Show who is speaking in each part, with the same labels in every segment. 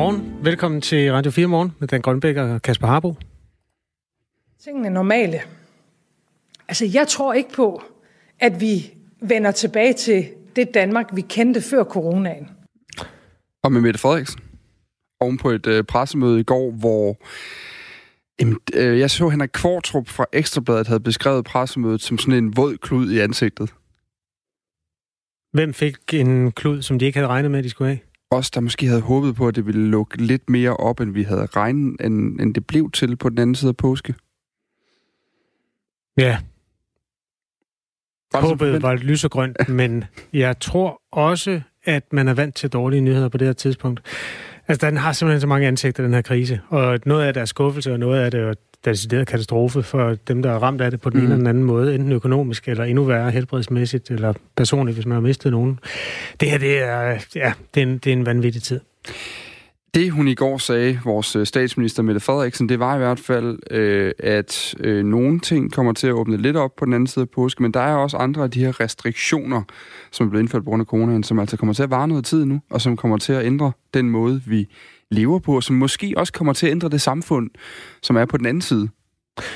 Speaker 1: Godmorgen. Velkommen til Radio 4 Morgen med Dan Grønbæk og Kasper Harbo.
Speaker 2: Tingene er normale. Altså, jeg tror ikke på, at vi vender tilbage til det Danmark, vi kendte før coronaen.
Speaker 3: Og med Mette Frederiksen. Oven på et øh, pressemøde i går, hvor jamen, øh, jeg så Henrik Kvartrup fra Ekstrabladet havde beskrevet pressemødet som sådan en våd klud i ansigtet.
Speaker 1: Hvem fik en klud, som de ikke havde regnet med, at de skulle have?
Speaker 3: Os, der måske havde håbet på, at det ville lukke lidt mere op, end vi havde regnet, end, end det blev til på den anden side af påske.
Speaker 1: Ja,
Speaker 3: Var
Speaker 1: håbet
Speaker 3: så-
Speaker 1: var lysegrønt, men jeg tror også, at man er vant til dårlige nyheder på det her tidspunkt. Altså, den har simpelthen så mange ansigter, den her krise. Og noget af det er skuffelse, og noget af det er decideret katastrofe for dem, der er ramt af det på den mm. ene eller den anden måde, enten økonomisk eller endnu værre helbredsmæssigt, eller personligt, hvis man har mistet nogen. Det her, det er, ja, det er, en, det er en vanvittig tid.
Speaker 3: Det, hun i går sagde, vores øh, statsminister Mette Frederiksen, det var i hvert fald, øh, at øh, nogle ting kommer til at åbne lidt op på den anden side af påske, men der er også andre af de her restriktioner, som er blevet indført på grund af coronaen, som altså kommer til at vare noget tid nu, og som kommer til at ændre den måde, vi lever på, som måske også kommer til at ændre det samfund, som er på den anden side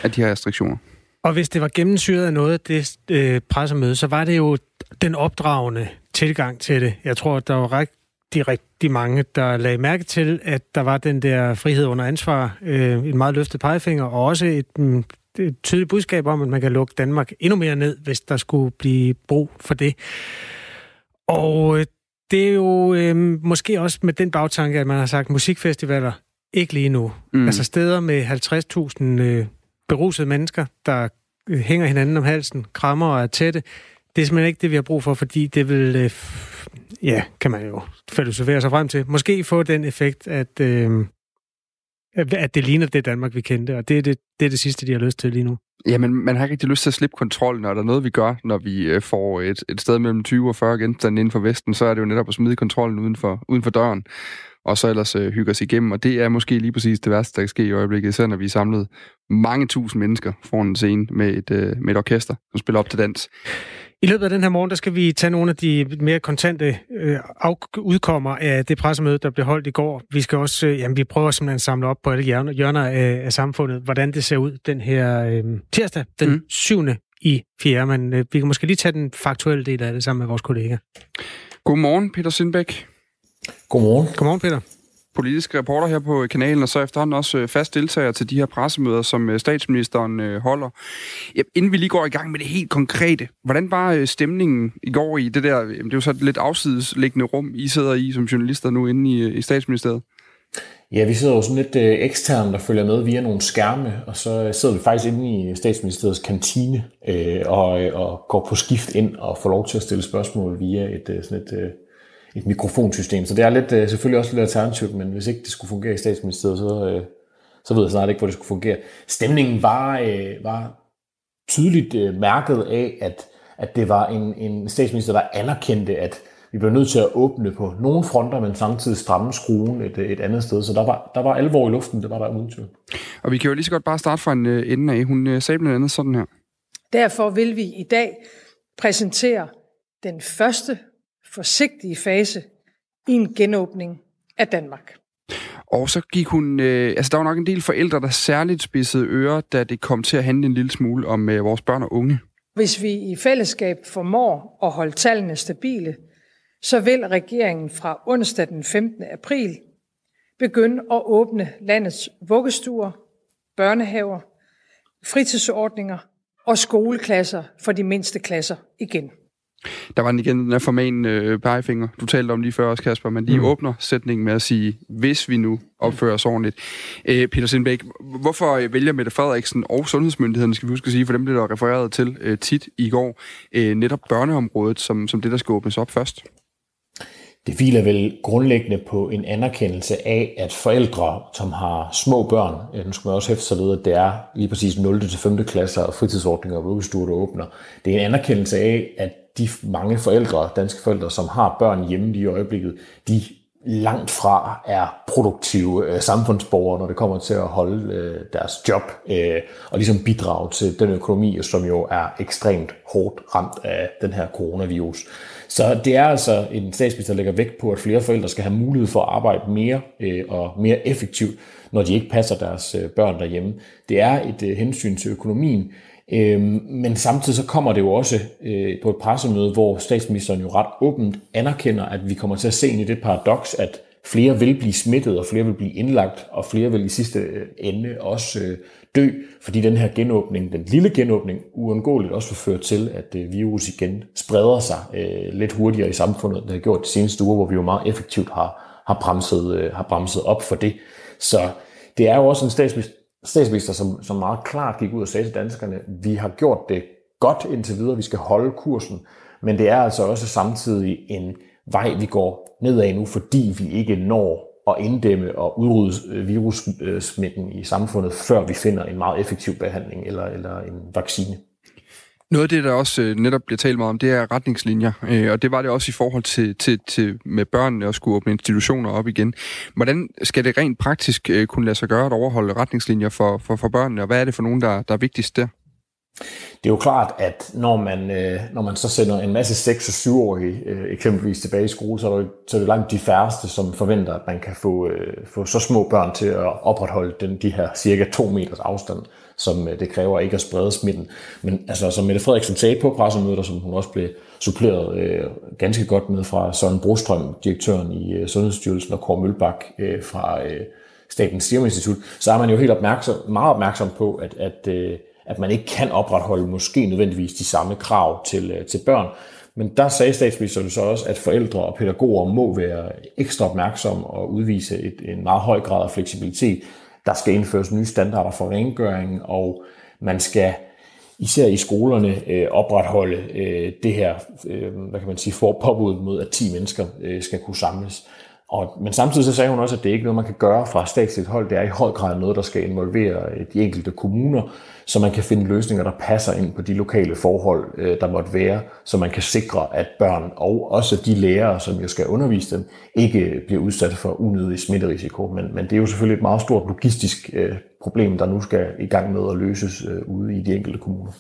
Speaker 3: af de her restriktioner.
Speaker 1: Og hvis det var gennemsyret af noget af det øh, pressemøde, så var det jo den opdragende tilgang til det. Jeg tror, der var rigtig, rigtig mange, der lagde mærke til, at der var den der frihed under ansvar, øh, en meget løftet pegefinger, og også et, mm, et tydeligt budskab om, at man kan lukke Danmark endnu mere ned, hvis der skulle blive brug for det. Og øh, det er jo øh, måske også med den bagtanke, at man har sagt musikfestivaler, ikke lige nu.
Speaker 3: Mm.
Speaker 1: Altså steder med 50.000 øh, berusede mennesker, der øh, hænger hinanden om halsen, krammer og er tætte. Det er simpelthen ikke det, vi har brug for, fordi det vil, øh, ja, kan man jo filosofere sig frem til. Måske få den effekt, at, øh, at det ligner det Danmark, vi kendte, og det er det, det er det sidste, de har lyst til lige nu.
Speaker 3: Jamen, man har ikke rigtig lyst til at slippe kontrollen, når der er noget, vi gør, når vi øh, får et, et sted mellem 20 og 40 genstande inden for Vesten, så er det jo netop at smide kontrollen uden for, uden for døren, og så ellers øh, hygge os igennem. Og det er måske lige præcis det værste, der kan ske i øjeblikket, især når vi er samlet mange tusind mennesker foran en scene med et, øh, med et orkester, som spiller op til dans.
Speaker 1: I løbet af den her morgen, der skal vi tage nogle af de mere kontante øh, udkommer af det pressemøde, der blev holdt i går. Vi skal også, øh, jamen, vi prøver simpelthen at samle op på alle hjørner, hjørner af, af samfundet, hvordan det ser ud den her øh, tirsdag, den
Speaker 3: mm.
Speaker 1: 7. i 4. Men øh, vi kan måske lige tage den faktuelle del af det sammen med vores kollega.
Speaker 3: Godmorgen, Peter Sindbæk,
Speaker 4: Godmorgen.
Speaker 1: Godmorgen, Peter
Speaker 3: politisk reporter her på kanalen, og så efterhånden også øh, fast deltager til de her pressemøder, som øh, statsministeren øh, holder. Ja, inden vi lige går i gang med det helt konkrete, hvordan var stemningen i går i det der, det er jo så et lidt afsidesliggende rum, I sidder i som journalister nu inde i, i statsministeriet?
Speaker 4: Ja, vi sidder jo sådan lidt øh, eksternt og følger med via nogle skærme, og så sidder vi faktisk inde i statsministeriets kantine øh, og, og går på skift ind og får lov til at stille spørgsmål via et, sådan et, et mikrofonsystem. Så det er lidt, øh, selvfølgelig også lidt alternativt, men hvis ikke det skulle fungere i statsministeriet, så, øh, så ved jeg snart ikke, hvor det skulle fungere. Stemningen var, øh, var tydeligt øh, mærket af, at, at det var en, en statsminister, der anerkendte, at vi blev nødt til at åbne på nogle fronter, men samtidig stramme skruen et, et andet sted. Så der var, der var alvor i luften, det var der uden tvivl.
Speaker 3: Og vi kan jo lige så godt bare starte fra en øh, ende af. Hun øh, sagde blandt andet sådan her.
Speaker 2: Derfor vil vi i dag præsentere den første forsigtige fase i en genåbning af Danmark.
Speaker 3: Og så gik hun... Øh, altså, der var nok en del forældre, der særligt spidsede ører, da det kom til at handle en lille smule om øh, vores børn og unge.
Speaker 2: Hvis vi i fællesskab formår at holde tallene stabile, så vil regeringen fra onsdag den 15. april begynde at åbne landets vuggestuer, børnehaver, fritidsordninger og skoleklasser for de mindste klasser igen.
Speaker 3: Der var den igen den der forman øh, pegefinger, du talte om lige før også, Kasper, men lige mm. åbner sætningen med at sige, hvis vi nu opfører os ordentligt. Øh, Peter Sindbæk, hvorfor øh, vælger Mette Frederiksen og sundhedsmyndighederne, skal vi huske at sige, for dem blev der refereret til øh, tit i går, øh, netop børneområdet som, som det, der skal åbnes op først?
Speaker 4: Det hviler vel grundlæggende på en anerkendelse af, at forældre, som har små børn, øh, nu skal man også hæfte sig ved, at det er lige præcis 0. til 5. klasser og fritidsordninger og vuggestuer, der åbner. Det er en anerkendelse af, at de mange forældre, danske forældre, som har børn hjemme lige i øjeblikket, de langt fra er produktive øh, samfundsborgere, når det kommer til at holde øh, deres job øh, og ligesom bidrage til den økonomi, som jo er ekstremt hårdt ramt af den her coronavirus. Så det er altså en statsminister, der lægger vægt på, at flere forældre skal have mulighed for at arbejde mere øh, og mere effektivt, når de ikke passer deres øh, børn derhjemme. Det er et øh, hensyn til økonomien, Øhm, men samtidig så kommer det jo også øh, på et pressemøde, hvor statsministeren jo ret åbent anerkender, at vi kommer til at se ind i det paradoks, at flere vil blive smittet, og flere vil blive indlagt, og flere vil i sidste øh, ende også øh, dø, fordi den her genåbning, den lille genåbning, uundgåeligt også vil føre til, at øh, virus igen spreder sig øh, lidt hurtigere i samfundet, end det har gjort de seneste uger, hvor vi jo meget effektivt har, har, bremset, øh, har bremset op for det. Så det er jo også en statsminister, statsminister som, som meget klart gik ud og sagde til danskerne, vi har gjort det godt indtil videre, vi skal holde kursen, men det er altså også samtidig en vej, vi går nedad nu, fordi vi ikke når at inddæmme og udrydde øh, virussmitten i samfundet, før vi finder en meget effektiv behandling eller, eller en vaccine.
Speaker 3: Noget af det, der også øh, netop bliver talt meget om, det er retningslinjer, øh, og det var det også i forhold til, til, til med børnene at skulle åbne institutioner op igen. Hvordan skal det rent praktisk øh, kunne lade sig gøre at overholde retningslinjer for, for, for børnene, og hvad er det for nogen, der, der er vigtigst der?
Speaker 4: Det er jo klart, at når man, øh, når man så sender en masse 6- og 7-årige øh, eksempelvis tilbage i skole, så er, det, så er det langt de færreste, som forventer, at man kan få, øh, få så små børn til at opretholde den, de her cirka 2 meters afstand, som øh, det kræver ikke at sprede smitten. Men altså, som Mette Frederiksen sagde på pressemødet, og som hun også blev suppleret øh, ganske godt med fra Søren Brostrøm, direktøren i øh, Sundhedsstyrelsen, og Kåre Mølbak øh, fra øh, Statens Serum Institut, så er man jo helt opmærksom, meget opmærksom på, at, at øh, at man ikke kan opretholde måske nødvendigvis de samme krav til, øh, til børn. Men der sagde statsministeren så også, at forældre og pædagoger må være ekstra opmærksomme og udvise et, en meget høj grad af fleksibilitet. Der skal indføres nye standarder for rengøring, og man skal især i skolerne øh, opretholde øh, det her, øh, hvad kan man sige, forpåbud mod, at 10 mennesker øh, skal kunne samles. Og, men samtidig så sagde hun også, at det ikke er noget, man kan gøre fra statsligt hold. Det er i høj grad noget, der skal involvere øh, de enkelte kommuner, så man kan finde løsninger, der passer ind på de lokale forhold, øh, der måtte være, så man kan sikre, at børn og også de lærere, som jo skal undervise dem, ikke bliver udsat for unødig smitterisiko. Men, men det er jo selvfølgelig et meget stort logistisk øh, problem, der nu skal i gang med at løses øh, ude i de enkelte kommuner.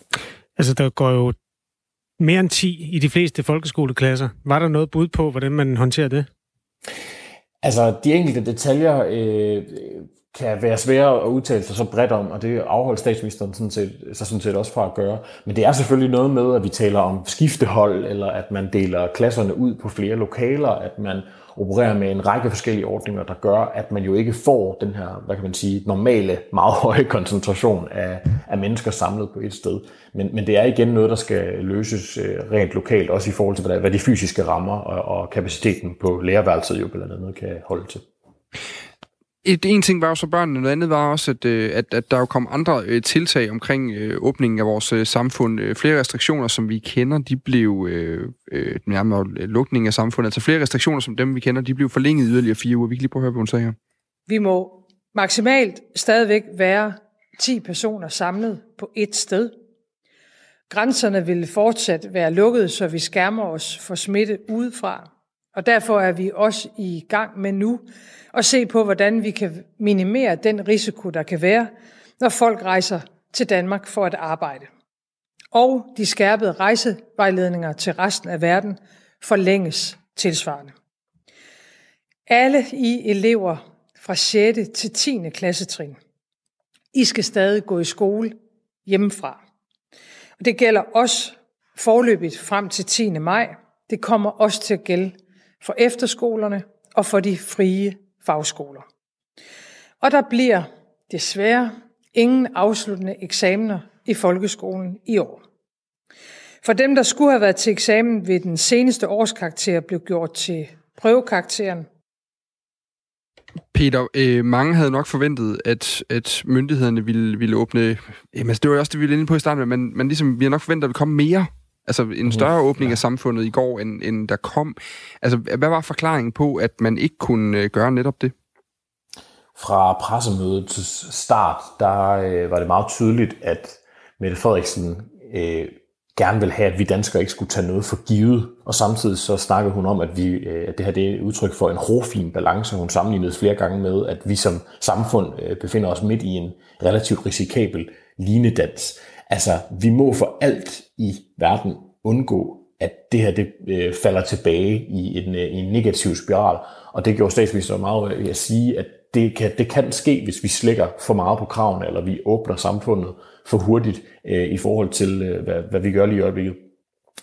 Speaker 1: Altså, der går jo mere end 10 i de fleste folkeskoleklasser. Var der noget bud på, hvordan man håndterer det?
Speaker 4: Altså, de enkelte detaljer øh, kan være svære at udtale sig så bredt om, og det afholder statsministeren sådan set, så sådan set også fra at gøre. Men det er selvfølgelig noget med, at vi taler om skiftehold, eller at man deler klasserne ud på flere lokaler, at man opererer med en række forskellige ordninger, der gør, at man jo ikke får den her, hvad kan man sige, normale, meget høje koncentration af, af mennesker samlet på et sted. Men, men det er igen noget, der skal løses øh, rent lokalt, også i forhold til, hvad, hvad de fysiske rammer og, og kapaciteten på lærerværelset jo blandt andet kan holde til.
Speaker 3: Et, en ting var jo så børnene, noget andet var også, at, øh, at, at der jo kom andre øh, tiltag omkring øh, åbningen af vores øh, samfund. Øh, flere restriktioner, som vi kender, de blev øh, øh, nærmere lukning af samfundet. Altså flere restriktioner, som dem vi kender, de blev forlænget yderligere fire uger. Vi kan lige prøve at høre, hvad hun sagde her.
Speaker 2: Vi må maksimalt stadigvæk være 10 personer samlet på et sted. Grænserne vil fortsat være lukkede, så vi skærmer os for smitte udefra. Og derfor er vi også i gang med nu at se på, hvordan vi kan minimere den risiko, der kan være, når folk rejser til Danmark for at arbejde. Og de skærpede rejsevejledninger til resten af verden forlænges tilsvarende. Alle I elever fra 6. til 10. klassetrin, I skal stadig gå i skole hjemmefra. Og det gælder også forløbigt frem til 10. maj. Det kommer også til at gælde for efterskolerne og for de frie fagskoler. Og der bliver desværre ingen afsluttende eksamener i folkeskolen i år. For dem, der skulle have været til eksamen ved den seneste årskarakter, blev gjort til prøvekarakteren.
Speaker 3: Peter, øh, mange havde nok forventet, at, at myndighederne ville, ville åbne... Jamen, altså, det var også det, vi ville inde på i starten, men, men ligesom, vi har nok forventet, at der ville komme mere Altså en større åbning ja. af samfundet i går, end, end der kom. Altså, hvad var forklaringen på, at man ikke kunne øh, gøre netop det?
Speaker 4: Fra pressemødet til start, der øh, var det meget tydeligt, at Mette Frederiksen øh, gerne vil have, at vi danskere ikke skulle tage noget for givet. Og samtidig så snakkede hun om, at, vi, øh, at det her det er et udtryk for en hårfin balance. Hun sammenlignede flere gange med, at vi som samfund øh, befinder os midt i en relativt risikabel linedans. Altså, vi må for alt i verden undgå, at det her det øh, falder tilbage i en, øh, i en negativ spiral. Og det gjorde statsministeren meget øh, ved at sige, at det kan, det kan ske, hvis vi slækker for meget på kravene, eller vi åbner samfundet for hurtigt øh, i forhold til, øh, hvad, hvad vi gør lige i øjeblikket.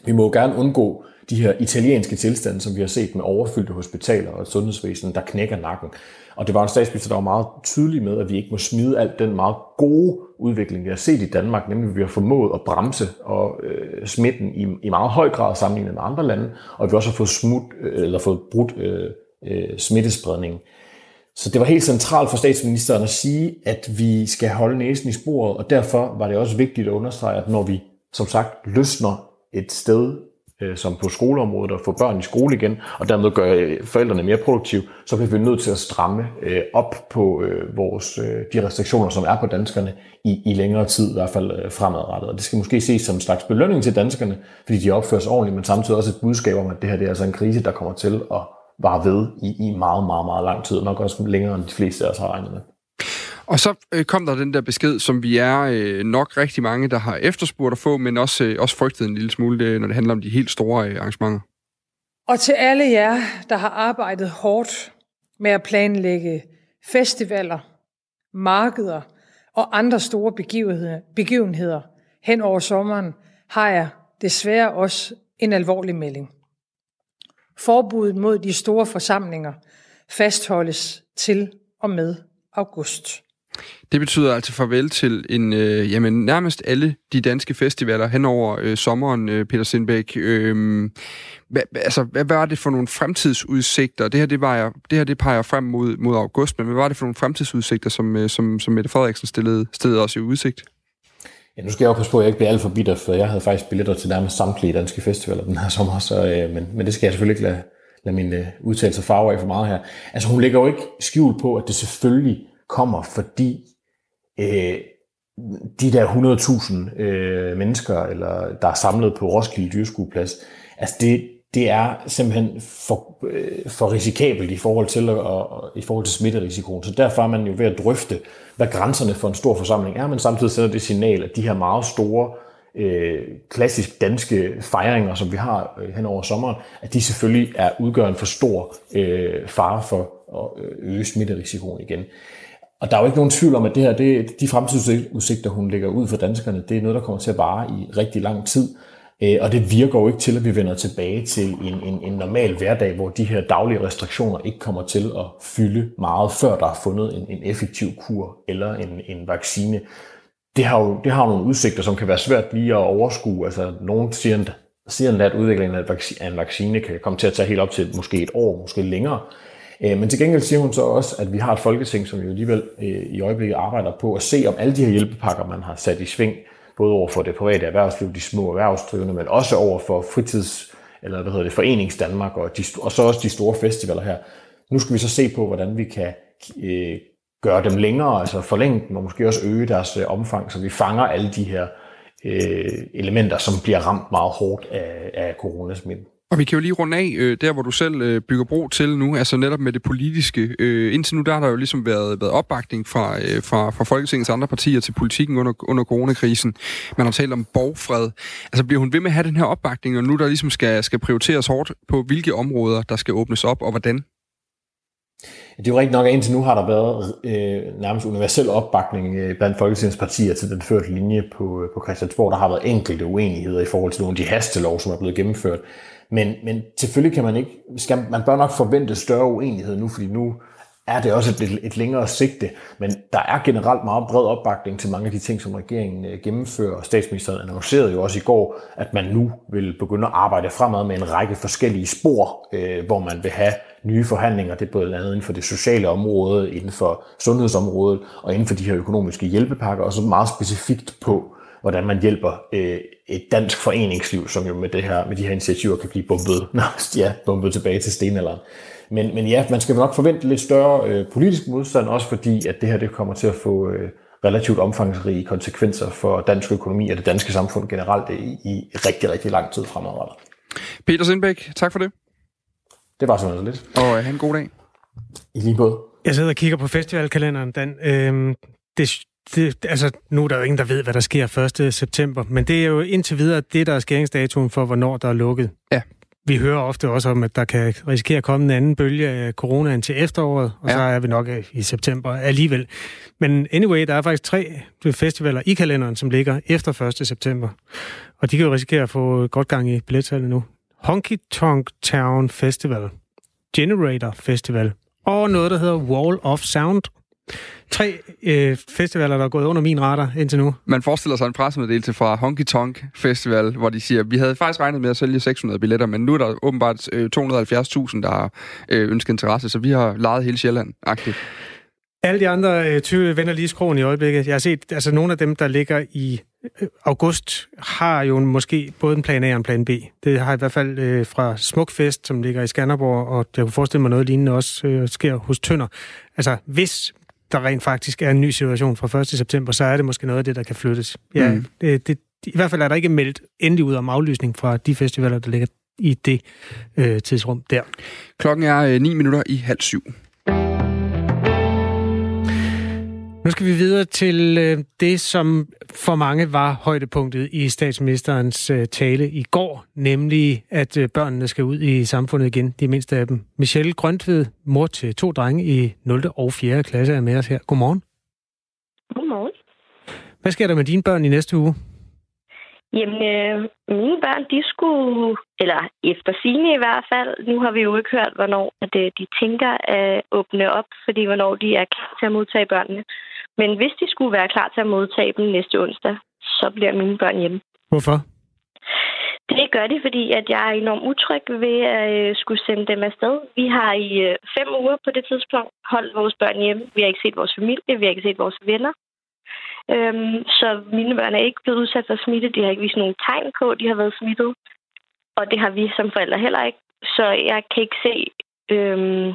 Speaker 4: Vi må gerne undgå de her italienske tilstande, som vi har set med overfyldte hospitaler og sundhedsvæsen, der knækker nakken. Og det var en statsminister, der var meget tydelig med, at vi ikke må smide alt den meget gode udvikling, vi har set i Danmark, nemlig at vi har formået at bremse og øh, smitten i, i meget høj grad sammenlignet med andre lande, og at vi også har fået, smut, øh, eller fået brudt øh, øh, smittespredningen. Så det var helt centralt for statsministeren at sige, at vi skal holde næsen i sporet, og derfor var det også vigtigt at understrege, at når vi som sagt løsner et sted øh, som på skoleområdet og få børn i skole igen, og dermed gøre øh, forældrene mere produktive, så bliver vi nødt til at stramme øh, op på øh, vores, øh, de restriktioner, som er på danskerne i, i længere tid, i hvert fald øh, fremadrettet. Og det skal måske ses som en slags belønning til danskerne, fordi de opfører sig ordentligt, men samtidig også et budskab om, at det her det er altså en krise, der kommer til at vare ved i, i meget, meget, meget lang tid, nok også længere end de fleste af os har regnet med.
Speaker 3: Og så øh, kom der den der besked, som vi er øh, nok rigtig mange, der har efterspurgt at få, men også, øh, også frygtet en lille smule, det, når det handler om de helt store øh, arrangementer.
Speaker 2: Og til alle jer, der har arbejdet hårdt med at planlægge festivaler, markeder og andre store begivenheder, begivenheder hen over sommeren, har jeg desværre også en alvorlig melding. Forbuddet mod de store forsamlinger fastholdes til og med august.
Speaker 3: Det betyder altså farvel til en, øh, jamen, nærmest alle de danske festivaler hen over øh, sommeren, øh, Peter Sindbæk. Øh, hvad, altså, hvad var det for nogle fremtidsudsigter? Det her, det, var jeg, det her det peger frem mod, mod august, men hvad var det for nogle fremtidsudsigter, som, øh, som, som Mette Frederiksen stillede, stillede os i udsigt?
Speaker 4: Ja, nu skal jeg jo passe på, at jeg ikke bliver alt for bitter, for jeg havde faktisk billetter til nærmest samtlige danske festivaler den her sommer, så, øh, men, men det skal jeg selvfølgelig ikke lade, lade min udtalelser udtalelse farve af for meget her. Altså hun lægger jo ikke skjul på, at det selvfølgelig kommer, fordi øh, de der 100.000 øh, mennesker, eller der er samlet på Roskilde Dyrskueplads, altså det, det er simpelthen for, øh, for risikabelt i forhold til og, og, i forhold til smitterisikoen. Så derfor er man jo ved at drøfte, hvad grænserne for en stor forsamling er, men samtidig sender det signal, at de her meget store øh, klassisk danske fejringer, som vi har øh, hen over sommeren, at de selvfølgelig er udgør en for stor øh, fare for at øh, øge smitterisikoen igen. Og der er jo ikke nogen tvivl om, at det her, det, de fremtidsudsigter, hun lægger ud for danskerne, det er noget, der kommer til at vare i rigtig lang tid. Øh, og det virker jo ikke til, at vi vender tilbage til en, en, en normal hverdag, hvor de her daglige restriktioner ikke kommer til at fylde meget, før der er fundet en, en effektiv kur eller en, en vaccine. Det har, jo, det har jo nogle udsigter, som kan være svært lige at overskue. Altså, nogen siger, siger at udviklingen af en vaccine kan komme til at tage helt op til måske et år, måske længere. Øh, men til gengæld siger hun så også, at vi har et folketing, som jo alligevel øh, i øjeblikket arbejder på at se, om alle de her hjælpepakker, man har sat i sving, både over for det private erhvervsliv, de små erhvervsdrivende, men også over for fritids, eller hvad hedder det, Forenings Danmark, og, de, og så også de store festivaler her. Nu skal vi så se på, hvordan vi kan øh, gøre dem længere, altså forlænge dem, og måske også øge deres øh, omfang, så vi fanger alle de her øh, elementer, som bliver ramt meget hårdt af, af coronasmitten.
Speaker 3: Og vi kan jo lige runde af øh, der, hvor du selv øh, bygger bro til nu, altså netop med det politiske. Øh, indtil nu der har der jo ligesom været, været opbakning fra, øh, fra, fra Folketingets andre partier til politikken under, under coronakrisen. Man har talt om borgfred. Altså bliver hun ved med at have den her opbakning, og nu der ligesom skal, skal prioriteres hårdt på, hvilke områder, der skal åbnes op, og hvordan?
Speaker 4: Det er jo rigtigt nok, at indtil nu har der været øh, nærmest universel opbakning øh, blandt Folketingets partier til den førte linje på, øh, på Christiansborg. Der har været enkelte uenigheder i forhold til nogle af de hastelov, som er blevet gennemført. Men, men selvfølgelig kan man ikke, skal, man bør nok forvente større uenighed nu, fordi nu er det også et, et længere sigte, men der er generelt meget bred opbakning til mange af de ting, som regeringen øh, gennemfører, og statsministeren annoncerede jo også i går, at man nu vil begynde at arbejde fremad med en række forskellige spor, øh, hvor man vil have nye forhandlinger, det er både andet inden for det sociale område, inden for sundhedsområdet og inden for de her økonomiske hjælpepakker, og så meget specifikt på, hvordan man hjælper øh, et dansk foreningsliv, som jo med, det her, med de her initiativer kan blive bumpet, nærmest, ja, bumpet tilbage til stenalderen. Men, men ja, man skal nok forvente lidt større øh, politisk modstand, også fordi at det her det kommer til at få øh, relativt omfangsrige konsekvenser for dansk økonomi og det danske samfund generelt i, i rigtig, rigtig lang tid fremadrettet.
Speaker 3: Peter Sindbæk, tak for det.
Speaker 4: Det var sådan lidt.
Speaker 3: Og have en god dag.
Speaker 4: I lige måde.
Speaker 1: Jeg sidder og kigger på festivalkalenderen, Dan. Øhm, det, det, altså, nu er der jo ingen, der ved, hvad der sker 1. september, men det er jo indtil videre det, der er skæringsdatoen for, hvornår der er lukket.
Speaker 3: Ja.
Speaker 1: Vi hører ofte også om, at der kan risikere at komme en anden bølge af coronaen til efteråret, og ja. så er vi nok i september alligevel. Men anyway, der er faktisk tre festivaler i kalenderen, som ligger efter 1. september. Og de kan jo risikere at få godt gang i billetsalget nu. Honky Tonk Town Festival, Generator Festival og noget, der hedder Wall of Sound. Tre øh, festivaler, der er gået under min radar indtil nu.
Speaker 3: Man forestiller sig en pressemeddelelse fra Honky Tonk Festival, hvor de siger, vi havde faktisk regnet med at sælge 600 billetter, men nu er der åbenbart øh, 270.000, der har øh, ønsket interesse, så vi har lejet hele Sjælland aktivt.
Speaker 1: Alle de andre øh, 20 vender lige skroen i øjeblikket. Jeg har set, altså nogle af dem, der ligger i august, har jo måske både en plan A og en plan B. Det har i hvert fald øh, fra Smukfest, som ligger i Skanderborg, og jeg kunne forestille mig noget lignende også øh, sker hos Tønder. Altså, hvis der rent faktisk er en ny situation fra 1. september, så er det måske noget af det, der kan flyttes. Ja, mm. det, det, I hvert fald er der ikke meldt endelig ud om aflysning fra de festivaler, der ligger i det øh, tidsrum der.
Speaker 3: Klokken er øh, 9 minutter i halv syv.
Speaker 1: Nu skal vi videre til øh, det, som for mange var højdepunktet i statsministerens øh, tale i går, nemlig at øh, børnene skal ud i samfundet igen, de mindste af dem. Michelle Grøntved, mor til to drenge i 0. og 4. klasse, er med os her. Godmorgen.
Speaker 5: Godmorgen.
Speaker 1: Hvad sker der med dine børn i næste uge?
Speaker 5: Jamen, øh, mine børn, de skulle, eller efter sine i hvert fald, nu har vi jo ikke hørt, hvornår at, øh, de tænker at åbne op, fordi hvornår de er klar til at modtage børnene. Men hvis de skulle være klar til at modtage dem næste onsdag, så bliver mine børn hjemme.
Speaker 1: Hvorfor?
Speaker 5: Det gør de, fordi at jeg er enormt utryg ved at øh, skulle sende dem afsted. Vi har i øh, fem uger på det tidspunkt holdt vores børn hjemme. Vi har ikke set vores familie, vi har ikke set vores venner. Øhm, så mine børn er ikke blevet udsat for smitte. De har ikke vist nogen tegn på, at de har været smittet. Og det har vi som forældre heller ikke. Så jeg kan ikke se øhm,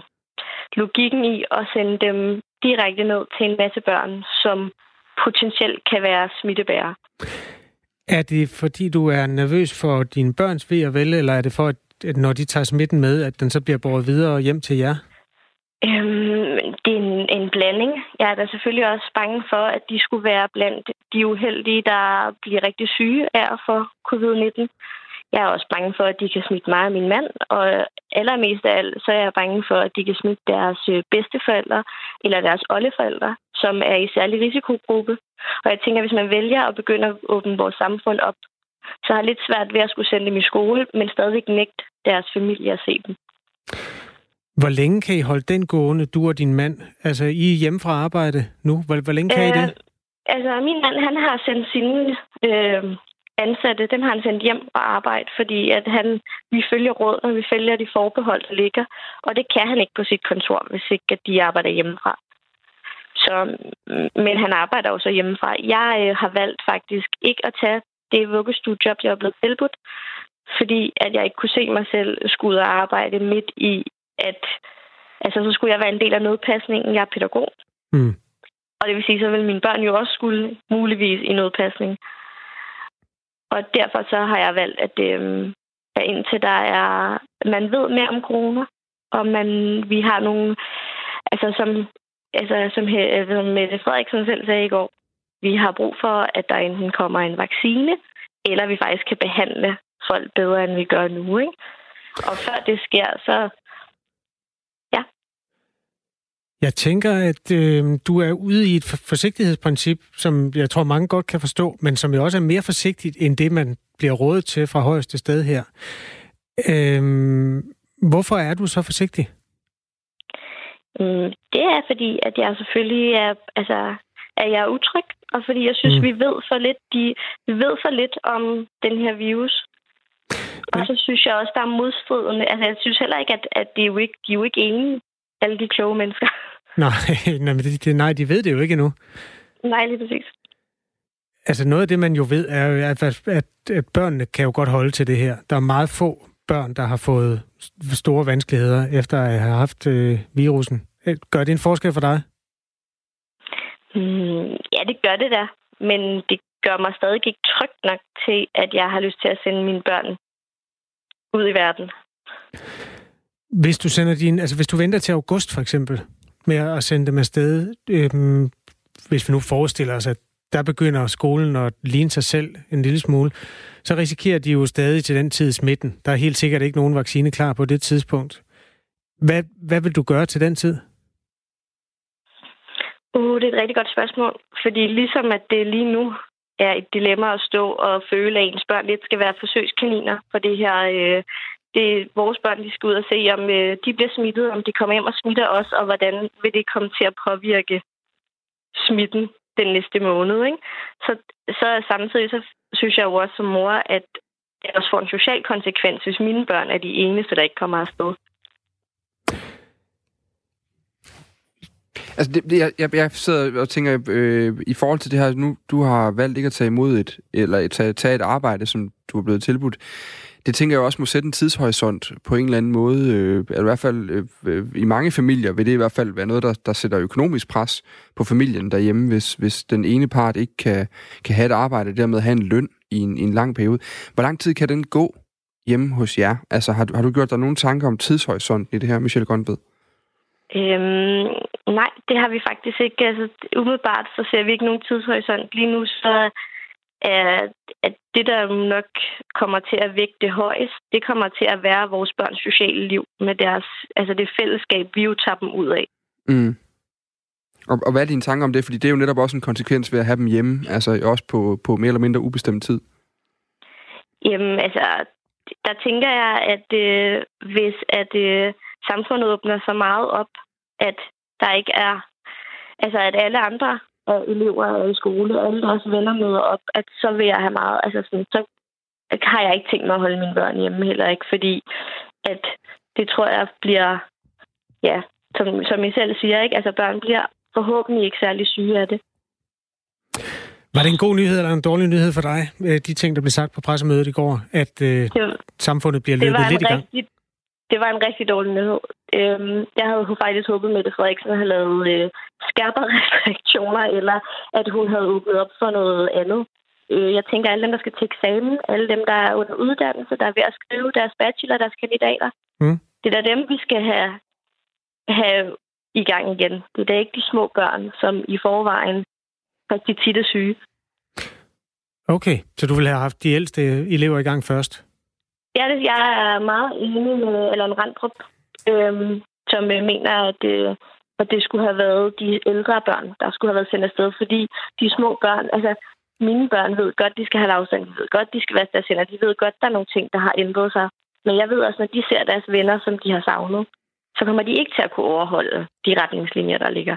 Speaker 5: logikken i at sende dem direkte ned til en masse børn, som potentielt kan være smittebærere.
Speaker 1: Er det fordi, du er nervøs for dine børns ved og vel, eller er det for, at når de tager smitten med, at den så bliver båret videre hjem til jer?
Speaker 5: Øhm, det er en, en blanding. Jeg er da selvfølgelig også bange for, at de skulle være blandt de uheldige, der bliver rigtig syge af at få covid-19. Jeg er også bange for, at de kan smitte mig og min mand, og allermest af alt, så er jeg bange for, at de kan smitte deres øh, bedsteforældre eller deres oldeforældre, som er i særlig risikogruppe. Og jeg tænker, hvis man vælger at begynde at åbne vores samfund op, så har jeg lidt svært ved at skulle sende dem i skole, men stadigvæk nægte deres familie at se dem.
Speaker 1: Hvor længe kan I holde den gående, du og din mand? Altså, I er hjemme fra arbejde nu. Hvor, hvor længe kan øh, I det?
Speaker 5: Altså, min mand, han har sendt sine øh, ansatte, dem har han sendt hjem og arbejde, fordi at han, vi følger råd, og vi følger de forbehold, der ligger. Og det kan han ikke på sit kontor, hvis ikke at de arbejder hjemmefra. Så, men han arbejder også hjemmefra. Jeg øh, har valgt faktisk ikke at tage det vuggestuejob, jeg er blevet tilbudt, fordi at jeg ikke kunne se mig selv skulle ud og arbejde midt i, at altså, så skulle jeg være en del af nødpasningen. Jeg er pædagog. Mm. Og det vil sige, så vil mine børn jo også skulle muligvis i nødpasning. Og derfor så har jeg valgt, at, øh, at indtil der er, man ved mere om corona, og man, vi har nogle, altså som, altså, som, øh, som Mette Frederiksen selv sagde i går, vi har brug for, at der enten kommer en vaccine, eller vi faktisk kan behandle folk bedre, end vi gør nu. Ikke? Og før det sker, så
Speaker 1: jeg tænker, at øh, du er ude i et forsigtighedsprincip, som jeg tror mange godt kan forstå, men som jo også er mere forsigtigt end det, man bliver rådet til fra højeste sted her. Øh, hvorfor er du så forsigtig?
Speaker 5: Mm, det er fordi, at jeg selvfølgelig er, altså, at jeg er utryg, og fordi jeg synes, mm. vi ved for lidt, de, vi ved for lidt om den her virus. Og så synes jeg også, der er modstridende. Altså, jeg synes heller ikke, at, at det er jo ikke, de er jo ikke enige alle de kloge mennesker.
Speaker 1: Nej, nej, det, det, nej, de ved det jo ikke endnu.
Speaker 5: Nej, lige præcis.
Speaker 1: Altså noget af det, man jo ved, er jo, at, at, at børnene kan jo godt holde til det her. Der er meget få børn, der har fået store vanskeligheder efter at have haft øh, virusen. Gør det en forskel for dig?
Speaker 5: Mm, ja, det gør det da. Men det gør mig stadig ikke trygt nok til, at jeg har lyst til at sende mine børn ud i verden.
Speaker 1: Hvis du sender din, altså hvis du venter til august for eksempel, med at sende dem afsted, øhm, hvis vi nu forestiller os, at der begynder skolen at ligne sig selv en lille smule, så risikerer de jo stadig til den tid smitten. Der er helt sikkert ikke nogen vaccine klar på det tidspunkt. Hvad, hvad vil du gøre til den tid?
Speaker 5: Uh, det er et rigtig godt spørgsmål. Fordi ligesom at det lige nu er et dilemma at stå og føle, at ens børn lidt skal være forsøgskaniner for det her. Øh, det, vores børn de skal ud og se, om øh, de bliver smittet, om de kommer hjem og smitter os, og hvordan vil det komme til at påvirke smitten den næste måned. Ikke? Så, så samtidig så synes jeg jo også som mor, at det også får en social konsekvens, hvis mine børn er de eneste, der ikke kommer afsted.
Speaker 3: Altså, det, det, jeg, jeg sidder og tænker, øh, i forhold til det her, nu du har valgt ikke at tage imod et, eller tage, tage et arbejde, som du er blevet tilbudt. Det tænker jeg også må sætte en tidshorisont på en eller anden måde. Øh, i hvert fald øh, øh, i mange familier vil det i hvert fald være noget, der, der sætter økonomisk pres på familien derhjemme, hvis, hvis den ene part ikke kan, kan have et arbejde, og dermed have en løn i en, i en lang periode. Hvor lang tid kan den gå hjemme hos jer? Altså, har, har du gjort dig nogle tanker om tidshorisonten i det her, Michelle Grønved?
Speaker 5: Øhm, nej, det har vi faktisk ikke. Altså, umiddelbart så ser vi ikke nogen tidshorisont. Lige nu så er at det, der nok kommer til at vægte det højst, det kommer til at være vores børns sociale liv med deres, altså det fællesskab, vi jo tager dem ud af.
Speaker 3: Mm. Og, og hvad er dine tanker om det? Fordi det er jo netop også en konsekvens ved at have dem hjemme, altså også på, på mere eller mindre ubestemt tid.
Speaker 5: Jamen, altså, der tænker jeg, at øh, hvis at øh, samfundet åbner så meget op, at der ikke er, altså at alle andre øh, elever er i skole, alle deres venner møder op, at så vil jeg have meget, altså sådan, så har jeg ikke tænkt mig at holde mine børn hjemme heller ikke, fordi at det tror jeg bliver, ja, som, som I selv siger, ikke? altså børn bliver forhåbentlig ikke særlig syge af det.
Speaker 1: Var det en god nyhed eller en dårlig nyhed for dig, øh, de ting, der blev sagt på pressemødet i går, at øh, det, samfundet bliver løbet lidt i gang?
Speaker 5: Det var en rigtig dårlig nyhed. Øhm, jeg havde faktisk håbet, at Mette Frederiksen havde lavet øh, skærpere restriktioner, eller at hun havde åbnet op for noget andet. Øh, jeg tænker, alle dem, der skal til eksamen, alle dem, der er under uddannelse, der er ved at skrive deres bachelor, deres kandidater, mm. det er da dem, vi skal have, have i gang igen. Det er da ikke de små børn, som i forvejen rigtig tit er syge.
Speaker 1: Okay, så du ville have haft de ældste elever i gang først?
Speaker 5: Ja, det, jeg er meget enig med Allan Randrup, øhm, som øh, mener, at, øh, at det skulle have været de ældre børn, der skulle have været sendt afsted, fordi de små børn, altså mine børn ved godt, de skal have afstand, de ved godt, de skal være stationer, de ved godt, der er nogle ting, der har ændret sig. Men jeg ved også, når de ser deres venner, som de har savnet, så kommer de ikke til at kunne overholde de retningslinjer, der ligger.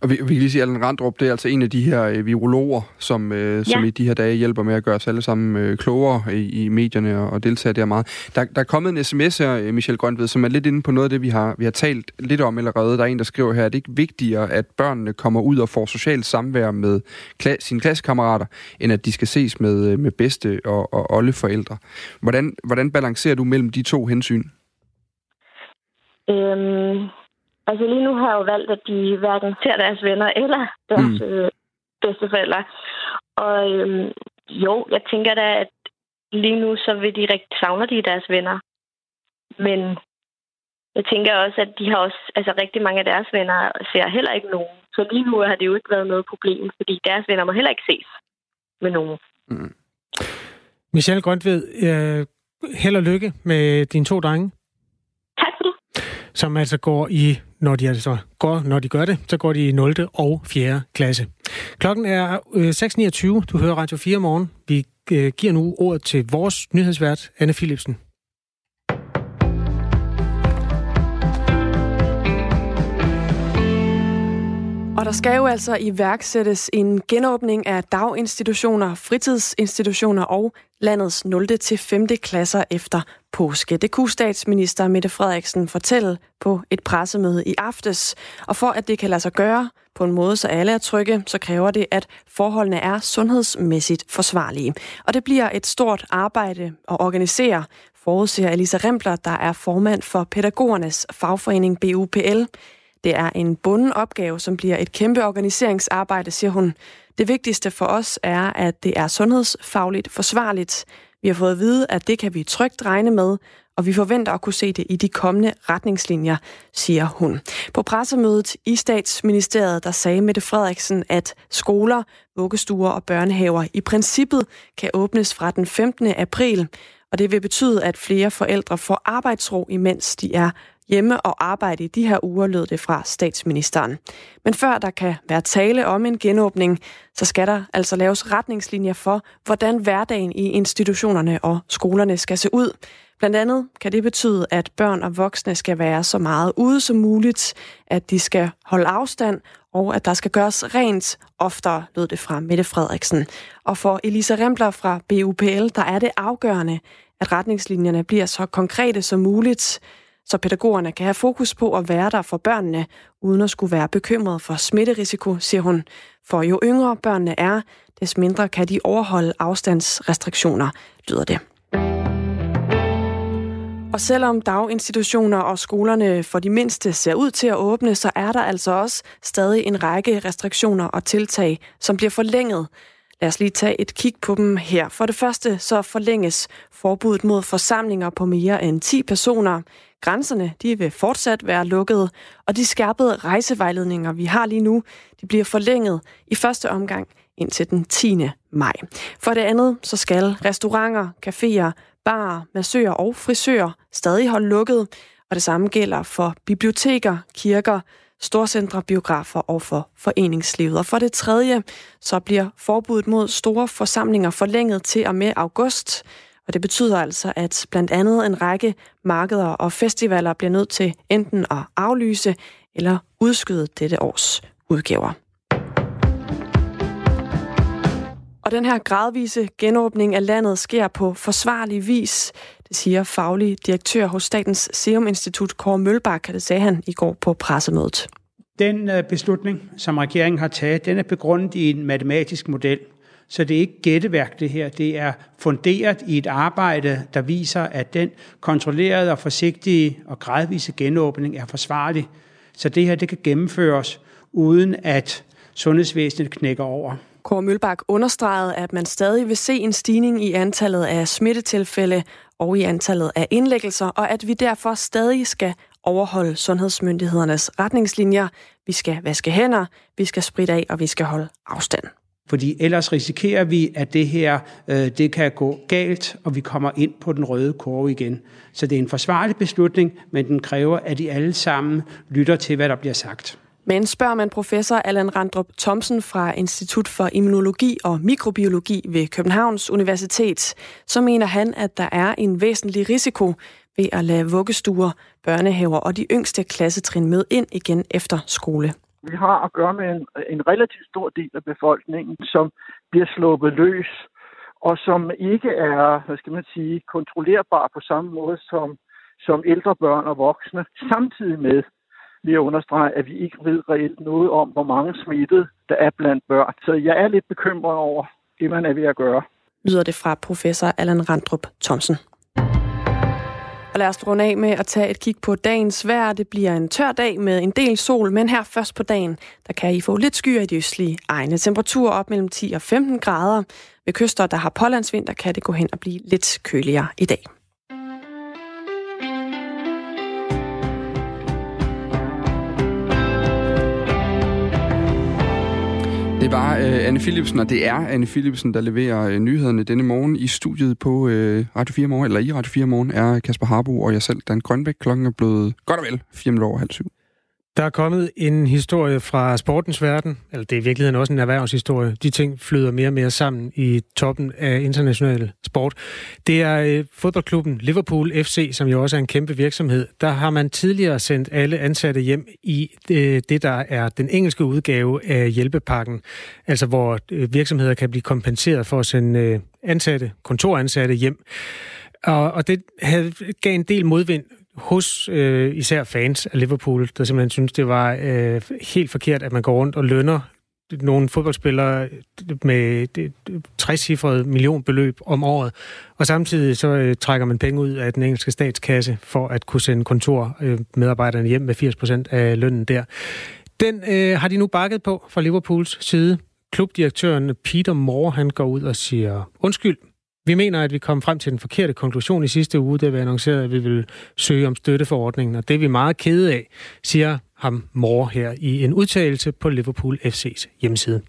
Speaker 3: Og vi, vi kan lige sige, at Allan Randrup, det er altså en af de her øh, virologer, som, øh, ja. som i de her dage hjælper med at gøre os alle sammen øh, klogere i, i medierne og, og deltager der meget. Der, der er kommet en sms her, øh, Michel Grønved, som er lidt inde på noget af det, vi har, vi har talt lidt om allerede. Der er en, der skriver her, at det ikke vigtigere, at børnene kommer ud og får socialt samvær med kla- sine klassekammerater, end at de skal ses med, øh, med bedste og, og oldeforældre. Hvordan, hvordan balancerer du mellem de to hensyn?
Speaker 5: Øhm, Altså lige nu har jeg jo valgt, at de hverken ser deres venner eller deres mm. øh, bedsteforældre. Og øhm, jo, jeg tænker da, at lige nu så vil de rigtig savne de deres venner. Men jeg tænker også, at de har også, altså rigtig mange af deres venner ser heller ikke nogen. Så lige nu har det jo ikke været noget problem, fordi deres venner må heller ikke ses med nogen. Mm.
Speaker 1: Michelle Grøntved, øh, held og lykke med dine to drenge som altså går i, når de, altså går, når de gør det, så går de i 0. og 4. klasse. Klokken er øh, 6.29. Du hører Radio 4 morgen. Vi øh, giver nu ordet til vores nyhedsvært, Anne Philipsen.
Speaker 6: Og der skal jo altså iværksættes en genåbning af daginstitutioner, fritidsinstitutioner og landets 0. til 5. klasser efter påske. Det kunne statsminister Mette Frederiksen fortælle på et pressemøde i aftes. Og for at det kan lade sig gøre på en måde, så alle er trygge, så kræver det, at forholdene er sundhedsmæssigt forsvarlige. Og det bliver et stort arbejde at organisere, forudser Elisa Rempler, der er formand for pædagogernes fagforening BUPL. Det er en bunden opgave, som bliver et kæmpe organiseringsarbejde, siger hun. Det vigtigste for os er, at det er sundhedsfagligt forsvarligt. Vi har fået at vide, at det kan vi trygt regne med, og vi forventer at kunne se det i de kommende retningslinjer, siger hun. På pressemødet i statsministeriet, der sagde Mette Frederiksen, at skoler, vuggestuer og børnehaver i princippet kan åbnes fra den 15. april, og det vil betyde, at flere forældre får arbejdsro, imens de er hjemme og arbejde i de her uger, lød det fra statsministeren. Men før der kan være tale om en genåbning, så skal der altså laves retningslinjer for, hvordan hverdagen i institutionerne og skolerne skal se ud. Blandt andet kan det betyde, at børn og voksne skal være så meget ude som muligt, at de skal holde afstand, og at der skal gøres rent oftere, lød det fra Mette Frederiksen. Og for Elisa Rembler fra BUPL, der er det afgørende, at retningslinjerne bliver så konkrete som muligt, så pædagogerne kan have fokus på at være der for børnene, uden at skulle være bekymret for smitterisiko, siger hun. For jo yngre børnene er, des mindre kan de overholde afstandsrestriktioner, lyder det. Og selvom daginstitutioner og skolerne for de mindste ser ud til at åbne, så er der altså også stadig en række restriktioner og tiltag, som bliver forlænget. Lad os lige tage et kig på dem her. For det første så forlænges forbuddet mod forsamlinger på mere end 10 personer. Grænserne de vil fortsat være lukkede, og de skærpede rejsevejledninger, vi har lige nu, de bliver forlænget i første omgang indtil den 10. maj. For det andet så skal restauranter, caféer, barer, massører og frisører stadig holde lukket, og det samme gælder for biblioteker, kirker, storcentre, biografer og for foreningslivet. Og for det tredje, så bliver forbuddet mod store forsamlinger forlænget til og med august. Og det betyder altså, at blandt andet en række markeder og festivaler bliver nødt til enten at aflyse eller udskyde dette års udgaver. Og den her gradvise genåbning af landet sker på forsvarlig vis. Det siger faglig direktør hos Statens Serum Institut, Kåre Mølbak, det sagde han i går på pressemødet.
Speaker 7: Den øh, beslutning, som regeringen har taget, den er begrundet i en matematisk model. Så det er ikke gætteværk det her, det er funderet i et arbejde, der viser, at den kontrollerede og forsigtige og gradvise genåbning er forsvarlig. Så det her det kan gennemføres, uden at sundhedsvæsenet knækker over.
Speaker 6: Kåre Mølbak understregede, at man stadig vil se en stigning i antallet af smittetilfælde og i antallet af indlæggelser, og at vi derfor stadig skal overholde sundhedsmyndighedernes retningslinjer. Vi skal vaske hænder, vi skal spritte af, og vi skal holde afstand.
Speaker 7: Fordi ellers risikerer vi, at det her øh, det kan gå galt, og vi kommer ind på den røde kurve igen. Så det er en forsvarlig beslutning, men den kræver, at de alle sammen lytter til, hvad der bliver sagt.
Speaker 6: Men spørger man professor Allan Randrup Thomsen fra Institut for Immunologi og Mikrobiologi ved Københavns Universitet, så mener han, at der er en væsentlig risiko ved at lade vuggestuer, børnehaver og de yngste klassetrin med ind igen efter skole.
Speaker 8: Vi har at gøre med en, en relativt stor del af befolkningen, som bliver sluppet løs, og som ikke er, hvad skal man sige, kontrollerbar på samme måde som, som ældre børn og voksne, samtidig med, lige at understrege, at vi ikke ved reelt noget om, hvor mange smittede der er blandt børn. Så jeg er lidt bekymret over det, man er ved at gøre.
Speaker 6: Lyder det fra professor Allan Randrup Thomsen. Og lad os runde af med at tage et kig på dagens vejr. Det bliver en tør dag med en del sol, men her først på dagen, der kan I få lidt skyer i de østlige egne. Temperaturer op mellem 10 og 15 grader. Ved kyster, der har pålandsvinter, kan det gå hen og blive lidt køligere i dag.
Speaker 3: Det var øh, Anne Philipsen, og det er Anne Philipsen, der leverer øh, nyhederne denne morgen i studiet på øh, Radio 4 Morgen, eller i Radio 4 Morgen, er Kasper Harbo og jeg selv, Dan Grønbæk. Klokken er blevet godt og vel 4 minutter over halv syv.
Speaker 1: Der er kommet en historie fra sportens verden, eller det er i virkeligheden også en erhvervshistorie. De ting flyder mere og mere sammen i toppen af international sport. Det er øh, fodboldklubben Liverpool FC, som jo også er en kæmpe virksomhed. Der har man tidligere sendt alle ansatte hjem i øh, det, der er den engelske udgave af hjælpepakken. Altså hvor øh, virksomheder kan blive kompenseret for at sende ansatte, kontoransatte hjem. Og, og det havde, gav en del modvind hos øh, især fans af Liverpool, der simpelthen synes, det var øh, helt forkert, at man går rundt og lønner nogle fodboldspillere med 60-cifrede millionbeløb om året, og samtidig så øh, trækker man penge ud af den engelske statskasse for at kunne sende kontormedarbejderne øh, hjem med 80% af lønnen der. Den øh, har de nu bakket på fra Liverpools side. Klubdirektøren Peter Moore, han går ud og siger undskyld. Vi mener, at vi kom frem til den forkerte konklusion i sidste uge, da vi annoncerede, at vi vil søge om støtte for ordningen, og det er vi meget kede af, siger ham Moore her i en udtalelse på Liverpool FC's hjemmeside.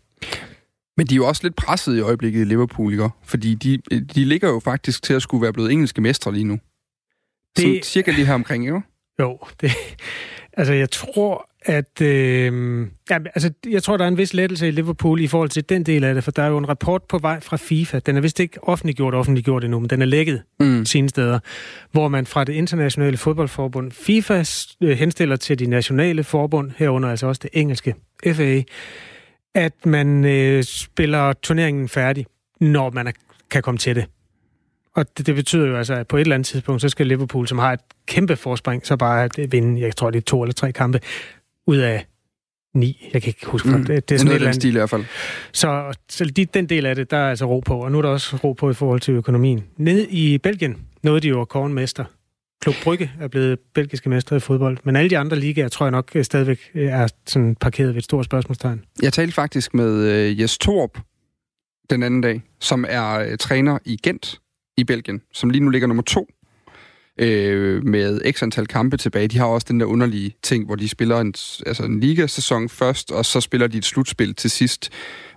Speaker 3: Men de er jo også lidt presset i øjeblikket i Liverpool, ikke? Fordi de, de ligger jo faktisk til at skulle være blevet engelske mestre lige nu. Det... Sådan cirka lige her omkring, ikke?
Speaker 1: Jo, det, altså jeg tror, at øh, ja, altså, jeg tror, der er en vis lettelse i Liverpool i forhold til den del af det, for der er jo en rapport på vej fra FIFA. Den er vist ikke offentliggjort offentliggjort endnu, men den er lækket mm. sine steder, hvor man fra det internationale fodboldforbund FIFA øh, henstiller til de nationale forbund, herunder altså også det engelske FA, at man øh, spiller turneringen færdig, når man er, kan komme til det. Og det, det betyder jo altså, at på et eller andet tidspunkt, så skal Liverpool, som har et kæmpe forspring, så bare at vinde, jeg tror, det er to eller tre kampe, ud af ni. Jeg kan ikke huske, mm. det,
Speaker 3: det er sådan noget et stil i hvert fald.
Speaker 1: Så, så de, den del af det, der er altså ro på, og nu er der også ro på i forhold til økonomien. Nede i Belgien nåede de jo at mester. Klub Brygge er blevet belgiske mester i fodbold, men alle de andre ligaer tror jeg nok stadigvæk er sådan parkeret ved et stort spørgsmålstegn.
Speaker 3: Jeg talte faktisk med uh, Jes Torp den anden dag, som er uh, træner i Gent i Belgien, som lige nu ligger nummer to øh, med x antal kampe tilbage. De har også den der underlige ting, hvor de spiller en, altså en ligasæson først, og så spiller de et slutspil til sidst,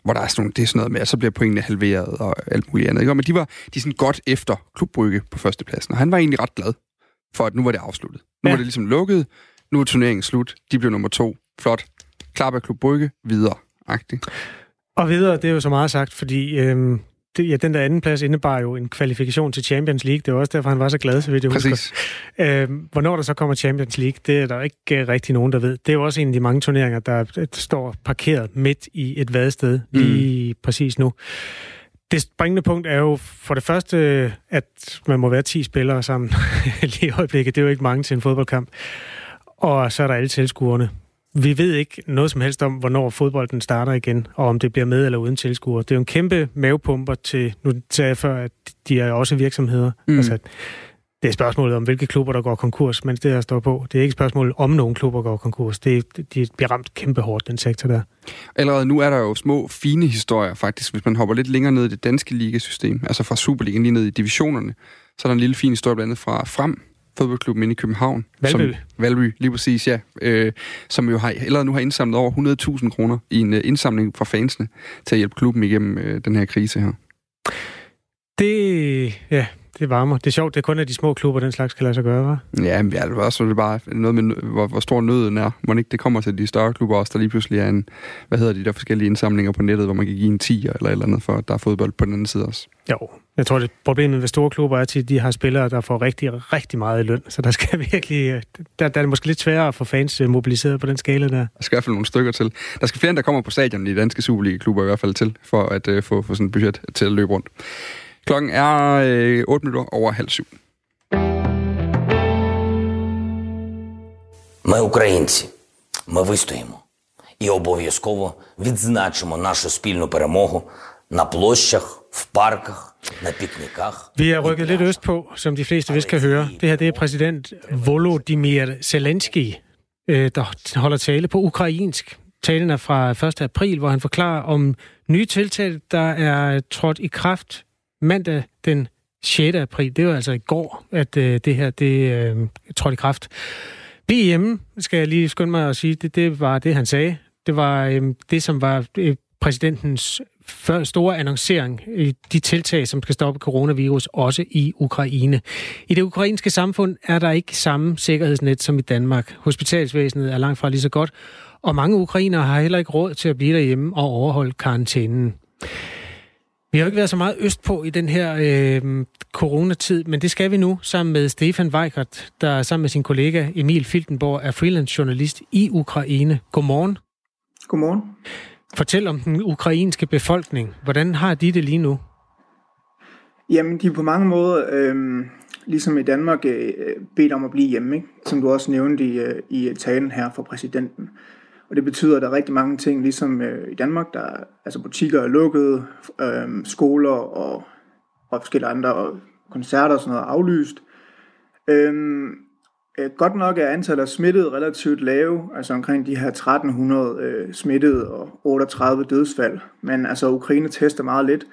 Speaker 3: hvor der er sådan, nogle, det er sådan noget med, at så bliver pointene halveret og alt muligt andet. Ikke? Men de var de sådan godt efter klubbrygge på førstepladsen, og han var egentlig ret glad for, at nu var det afsluttet. Nu ja. var det ligesom lukket, nu er turneringen slut, de blev nummer to. Flot. Klap af klubbrygge, videre. Agtig.
Speaker 1: Og videre, det er jo så meget sagt, fordi øhm, det, ja, den der anden plads indebar jo en kvalifikation til Champions League. Det var også derfor, han var så glad, så vidt jeg Præcis. husker. Øh, hvornår der så kommer Champions League, det er der ikke uh, rigtig nogen, der ved. Det er jo også en af de mange turneringer, der, der står parkeret midt i et vadested mm. lige præcis nu. Det springende punkt er jo for det første, at man må være 10 spillere sammen lige i øjeblikket. Det er jo ikke mange til en fodboldkamp. Og så er der alle tilskuerne. Vi ved ikke noget som helst om, hvornår fodbolden starter igen, og om det bliver med eller uden tilskuere. Det er jo en kæmpe mavepumper til, nu sagde jeg før, at de er også virksomheder. Mm. Altså, det er spørgsmålet om, hvilke klubber, der går konkurs, mens det her står på. Det er ikke spørgsmålet om nogle klubber går konkurs. Det er, de bliver ramt kæmpe hårdt, den sektor der.
Speaker 3: Allerede nu er der jo små, fine historier faktisk, hvis man hopper lidt længere ned i det danske ligasystem, altså fra Superligaen lige ned i divisionerne. Så er der en lille fin historie blandt andet fra Frem, fodboldklubben inde i København.
Speaker 1: Valby.
Speaker 3: Som, Valby, lige præcis, ja. Øh, som jo har, allerede nu har indsamlet over 100.000 kroner i en uh, indsamling fra fansene til at hjælpe klubben igennem uh, den her krise her.
Speaker 1: Det, ja, det varmer. Det er sjovt, det er kun af de små klubber, den slags kan lade sig gøre, hva'?
Speaker 3: Ja, men ja, det er også det bare noget med, hvor, hvor stor nøden er. Må ikke det kommer til de større klubber også, der lige pludselig er en, hvad hedder de der forskellige indsamlinger på nettet, hvor man kan give en 10 eller eller andet, for at der er fodbold på den anden side også.
Speaker 1: Jo, jeg tror, det problemet ved store klubber er, at de har spillere, der får rigtig, rigtig meget i løn. Så der skal virkelig... Der, der er det måske lidt sværere at få fans øh, mobiliseret på den skala der. Der
Speaker 3: skal i hvert fald nogle stykker til. Der skal flere, der kommer på stadion i de danske Superliga-klubber i hvert fald til, for at uh, få, få sådan et budget til at løbe rundt. Klokken er øh, 8 minutter over halv syv.
Speaker 9: Ми українці, ми вистоїмо і обов'язково відзначимо нашу спільну перемогу на площах, в парках, на пікніках.
Speaker 1: Vi er rykket lidt øst på, som de fleste vist kan høre. Det her det er præsident Volodymyr Zelensky, øh, der holder tale på ukrainsk. Talen er fra 1. april, hvor han forklarer om nye tiltag, der er trådt i kraft mandag den 6. april. Det var altså i går, at øh, det her det øh, trådte i kraft. Vi hjemme, skal jeg lige skynde mig at sige, det, det var det, han sagde. Det var øh, det, som var øh, præsidentens store annoncering i de tiltag, som skal stoppe coronavirus, også i Ukraine. I det ukrainske samfund er der ikke samme sikkerhedsnet som i Danmark. Hospitalsvæsenet er langt fra lige så godt, og mange ukrainere har heller ikke råd til at blive derhjemme og overholde karantænen. Vi har jo ikke været så meget øst på i den her øh, coronatid, men det skal vi nu sammen med Stefan Weikert, der sammen med sin kollega Emil Filtenborg er freelance journalist i Ukraine. Godmorgen.
Speaker 10: Godmorgen.
Speaker 1: Fortæl om den ukrainske befolkning. Hvordan har de det lige nu?
Speaker 10: Jamen, de er på mange måder, øh, ligesom i Danmark, øh, bedt om at blive hjemme, ikke? som du også nævnte i, øh, i talen her fra præsidenten. Og det betyder, at der er rigtig mange ting, ligesom øh, i Danmark, der altså butikker er lukket, øh, skoler og, og forskellige andre koncerter og sådan noget er aflyst. Øhm, øh, godt nok er antallet af smittede relativt lave, altså omkring de her 1300 øh, smittede og 38 dødsfald, men altså Ukraine tester meget lidt.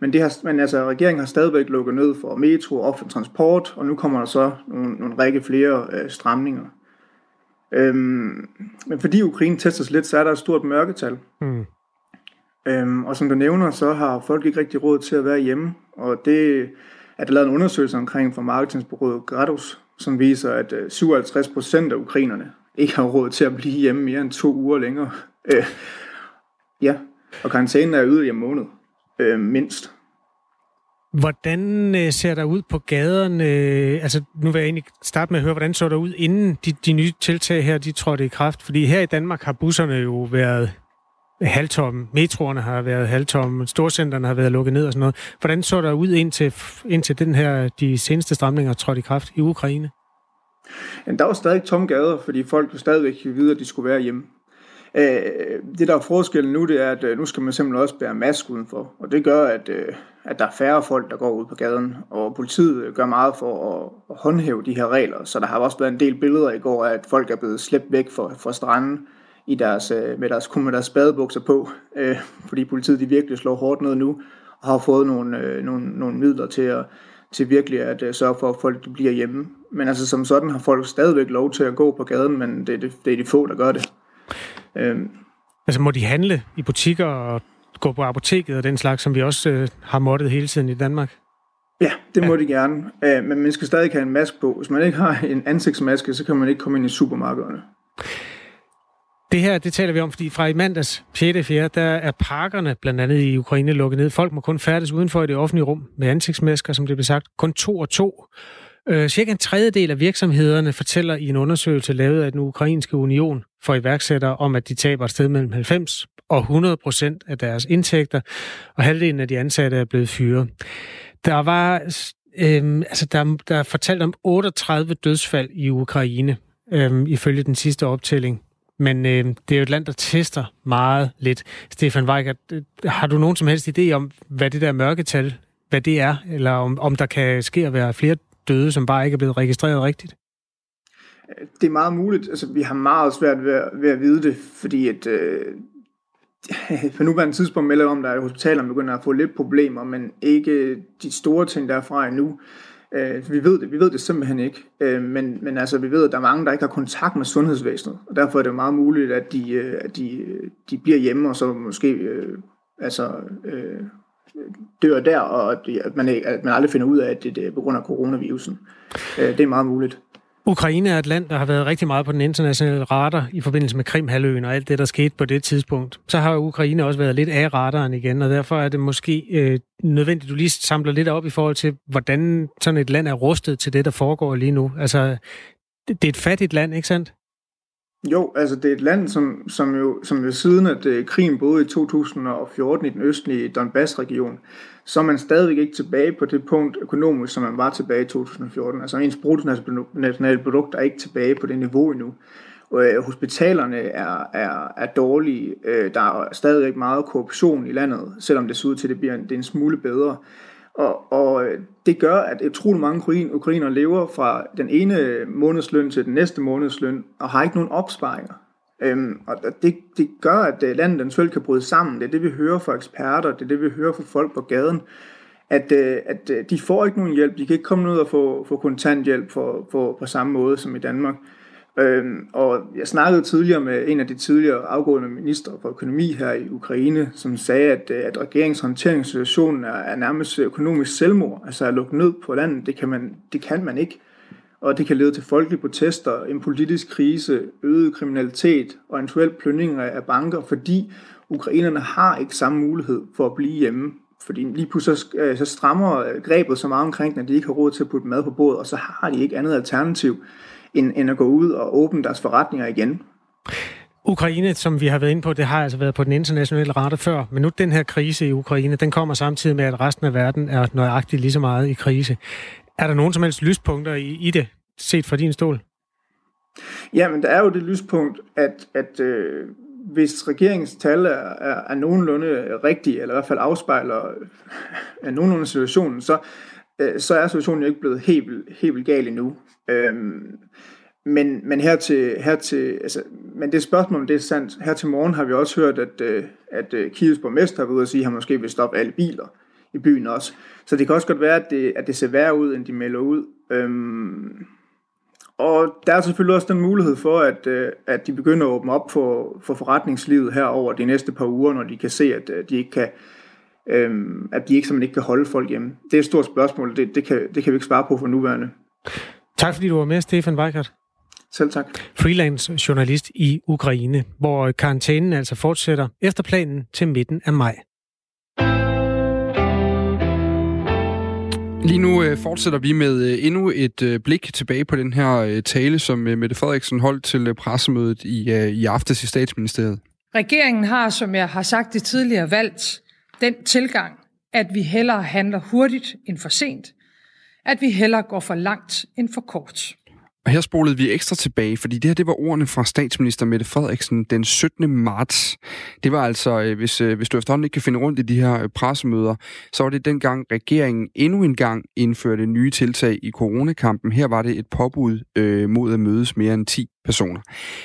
Speaker 10: Men, det har, men altså, regeringen har stadigvæk lukket ned for metro og offentlig transport, og nu kommer der så nogle, nogle række flere øh, stramninger. Øhm, men fordi Ukraine testes lidt, så er der et stort mørketal. Mm. Øhm, og som du nævner, så har folk ikke rigtig råd til at være hjemme, og det er der lavet en undersøgelse omkring fra marketingsbureauet Gradus, som viser, at øh, 57 procent af ukrainerne ikke har råd til at blive hjemme mere end to uger længere. Øh, ja, og karantænen er yderligere en måned, øh, mindst.
Speaker 1: Hvordan øh, ser der ud på gaderne? Altså, nu vil jeg egentlig starte med at høre, hvordan så der ud, inden de, de nye tiltag her, de trådte i kraft? Fordi her i Danmark har busserne jo været halvtomme. Metroerne har været halvtomme. Storcenterne har været lukket ned og sådan noget. Hvordan så der ud indtil, indtil den her, de seneste stramninger trådte i kraft i Ukraine?
Speaker 10: Men der var stadig tomme gader, fordi folk jo stadigvæk vide, at de skulle være hjemme. Øh, det, der er forskellen nu, det er, at øh, nu skal man simpelthen også bære mask udenfor. Og det gør, at, øh, at der er færre folk, der går ud på gaden. Og politiet gør meget for at håndhæve de her regler. Så der har også været en del billeder i går af, at folk er blevet slæbt væk fra, fra stranden i deres, med deres, kun med deres badebukser på. Fordi politiet de virkelig slår hårdt ned nu. Og har fået nogle, nogle, nogle midler til at, til virkelig at sørge for, at folk bliver hjemme. Men altså som sådan har folk stadigvæk lov til at gå på gaden, men det, det, det er de få, der gør det.
Speaker 1: Øhm. Altså må de handle i butikker og gå på apoteket og den slags, som vi også øh, har måttet hele tiden i Danmark?
Speaker 10: Ja, det må ja. de gerne. Øh, men man skal stadig have en maske på. Hvis man ikke har en ansigtsmaske, så kan man ikke komme ind i supermarkederne.
Speaker 1: Det her, det taler vi om, fordi fra i mandags 6. 4. der er parkerne blandt andet i Ukraine lukket ned. Folk må kun færdes udenfor i det offentlige rum med ansigtsmasker, som det blev sagt. Kun to og to. Øh, cirka en tredjedel af virksomhederne fortæller i en undersøgelse lavet af den ukrainske union for iværksættere om, at de taber et sted mellem 90 og 100 procent af deres indtægter, og halvdelen af de ansatte er blevet fyret. Der var øhm, altså der, der er fortalt om 38 dødsfald i Ukraine, øhm, ifølge den sidste optælling. Men øh, det er jo et land, der tester meget lidt. Stefan Weigert, øh, har du nogen som helst idé om, hvad det der mørketal, hvad det er? Eller om, om der kan ske at være flere døde, som bare ikke er blevet registreret rigtigt?
Speaker 10: Det er meget muligt. Altså, vi har meget svært ved, ved at vide det, fordi at, øh, på nuværende tidspunkt melder om, at hospitaler begynder at få lidt problemer, men ikke de store ting derfra endnu. Øh, vi ved det, vi ved det simpelthen ikke. Øh, men, men altså, vi ved, at der er mange, der ikke har kontakt med sundhedsvæsenet, og derfor er det meget muligt, at de, øh, at de, de bliver hjemme, og så måske øh, altså, øh, dør der, og at man, at man aldrig finder ud af, at det, det er på grund af coronavirusen. Øh, det er meget muligt.
Speaker 1: Ukraine er et land, der har været rigtig meget på den internationale radar i forbindelse med Krimhaløen og alt det, der skete på det tidspunkt. Så har Ukraine også været lidt af radaren igen, og derfor er det måske øh, nødvendigt, at du lige samler lidt op i forhold til, hvordan sådan et land er rustet til det, der foregår lige nu. Altså, det, det er et fattigt land, ikke sandt?
Speaker 10: Jo, altså det er et land, som, som jo som ved siden at øh, krigen både i 2014 i den østlige Donbass-region, så er man stadigvæk ikke tilbage på det punkt økonomisk, som man var tilbage i 2014. Altså ens bruttonationale produkt er ikke tilbage på det niveau endnu. Og, øh, hospitalerne er, er, er dårlige. Øh, der er stadigvæk meget korruption i landet, selvom det ser ud til, at det bliver en, det er en smule bedre. Og, og øh, det gør, at utrolig mange ukrainer lever fra den ene månedsløn til den næste månedsløn, og har ikke nogen opsparinger. Øhm, og det, det gør, at øh, landet den selv kan bryde sammen. Det er det, vi hører fra eksperter, det er det, vi hører fra folk på gaden. At, øh, at de får ikke nogen hjælp, de kan ikke komme ud og få, få kontanthjælp for, for, på samme måde som i Danmark. Øhm, og jeg snakkede tidligere med en af de tidligere afgående ministre for økonomi her i Ukraine, som sagde, at, øh, at regeringens håndteringssituation er, er nærmest økonomisk selvmord. Altså at lukke ned på landet, det kan man, det kan man ikke. Og det kan lede til folkelige protester, en politisk krise, øget kriminalitet og eventuelt plyndring af banker, fordi ukrainerne har ikke samme mulighed for at blive hjemme. Fordi lige pludselig så, øh, så strammer øh, grebet så meget omkring, at de ikke har råd til at putte mad på bordet, og så har de ikke andet alternativ end, end at gå ud og åbne deres forretninger igen.
Speaker 1: Ukraine, som vi har været inde på, det har altså været på den internationale rate før, men nu den her krise i Ukraine, den kommer samtidig med, at resten af verden er nøjagtigt lige så meget i krise. Er der nogen som helst lyspunkter i, i det, set fra din stol?
Speaker 10: Ja, men der er jo det lyspunkt, at, at øh, hvis regeringens tal er, er, er nogenlunde rigtige, eller i hvert fald afspejler er nogenlunde situationen, så, øh, så er situationen jo ikke blevet helt, helt gal endnu. Øhm, men, men her til, her til altså, men det spørgsmål, det er sandt. Her til morgen har vi også hørt, at, øh, at øh, Kiels borgmester har været ude og sige, at han måske vil stoppe alle biler i byen også. Så det kan også godt være, at det, at det ser værre ud, end de melder ud. Øhm, og der er selvfølgelig også den mulighed for, at, øh, at de begynder at åbne op for, for forretningslivet her over de næste par uger, når de kan se, at de ikke kan, øhm, at de ikke, simpelthen ikke kan holde folk hjemme. Det er et stort spørgsmål, det, det, kan, det kan vi ikke svare på for nuværende.
Speaker 1: Tak fordi du var med, Stefan Weikert.
Speaker 10: Selv tak.
Speaker 1: Freelance journalist i Ukraine, hvor karantænen altså fortsætter efter planen til midten af maj.
Speaker 3: Lige nu øh, fortsætter vi med øh, endnu et øh, blik tilbage på den her øh, tale, som øh, Mette Frederiksen holdt til øh, pressemødet i, øh, i aftes i statsministeriet.
Speaker 2: Regeringen har, som jeg har sagt det tidligere, valgt den tilgang, at vi hellere handler hurtigt end for sent, at vi hellere går for langt end for kort.
Speaker 3: Og her spolede vi ekstra tilbage, fordi det her det var ordene fra statsminister Mette Frederiksen den 17. marts. Det var altså, øh, hvis, øh, hvis du efterhånden ikke kan finde rundt i de her øh, pressemøder, så var det dengang regeringen endnu en gang indførte nye tiltag i coronakampen. Her var det et påbud øh, mod at mødes mere end 10 personer.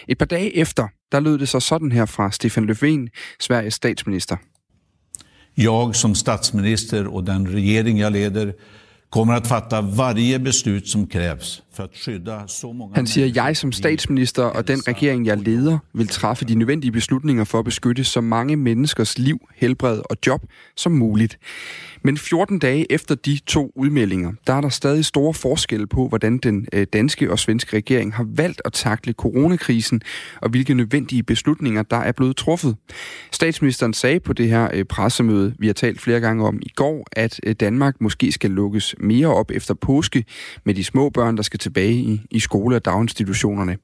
Speaker 3: Et par dage efter, der lød det så sådan her fra Stefan Löfven, Sveriges statsminister.
Speaker 11: Jeg som statsminister og den regering jeg leder kommer att fatta varje beslut som krävs att skydda så många
Speaker 3: Han siger, jeg som statsminister og den regering, jeg leder, vil træffe de nødvendige beslutninger for at beskytte så mange menneskers liv, helbred og job som muligt. Men 14 dage efter de to udmeldinger, der er der stadig store forskelle på, hvordan den øh, danske og svenske regering har valgt at takle coronakrisen, og hvilke nødvendige beslutninger, der er blevet truffet. Statsministeren sagde på det her øh, pressemøde, vi har talt flere gange om i går, at øh, Danmark måske skal lukkes mere op efter påske med de små børn, der skal tilbage i, i skole- og daginstitutionerne.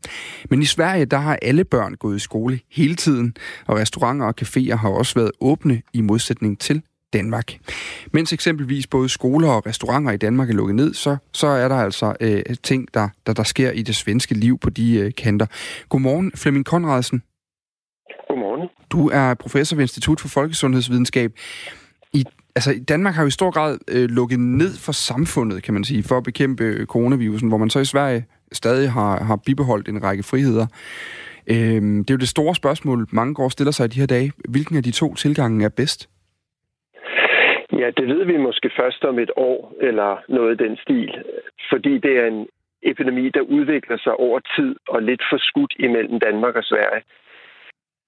Speaker 3: Men i Sverige, der har alle børn gået i skole hele tiden, og restauranter og caféer har også været åbne i modsætning til Danmark. Mens eksempelvis både skoler og restauranter i Danmark er lukket ned, så, så er der altså øh, ting, der, der, der sker i det svenske liv på de øh, kanter. Godmorgen, Flemming Konradsen.
Speaker 12: Godmorgen.
Speaker 3: Du er professor ved Institut for Folkesundhedsvidenskab. I, altså, Danmark har jo i stor grad øh, lukket ned for samfundet, kan man sige, for at bekæmpe øh, coronavirusen, hvor man så i Sverige stadig har, har bibeholdt en række friheder. Øh, det er jo det store spørgsmål, mange går stiller sig i de her dage. Hvilken af de to tilgange er bedst?
Speaker 12: Ja, det ved vi måske først om et år, eller noget i den stil. Fordi det er en epidemi, der udvikler sig over tid og lidt for skudt imellem Danmark og Sverige.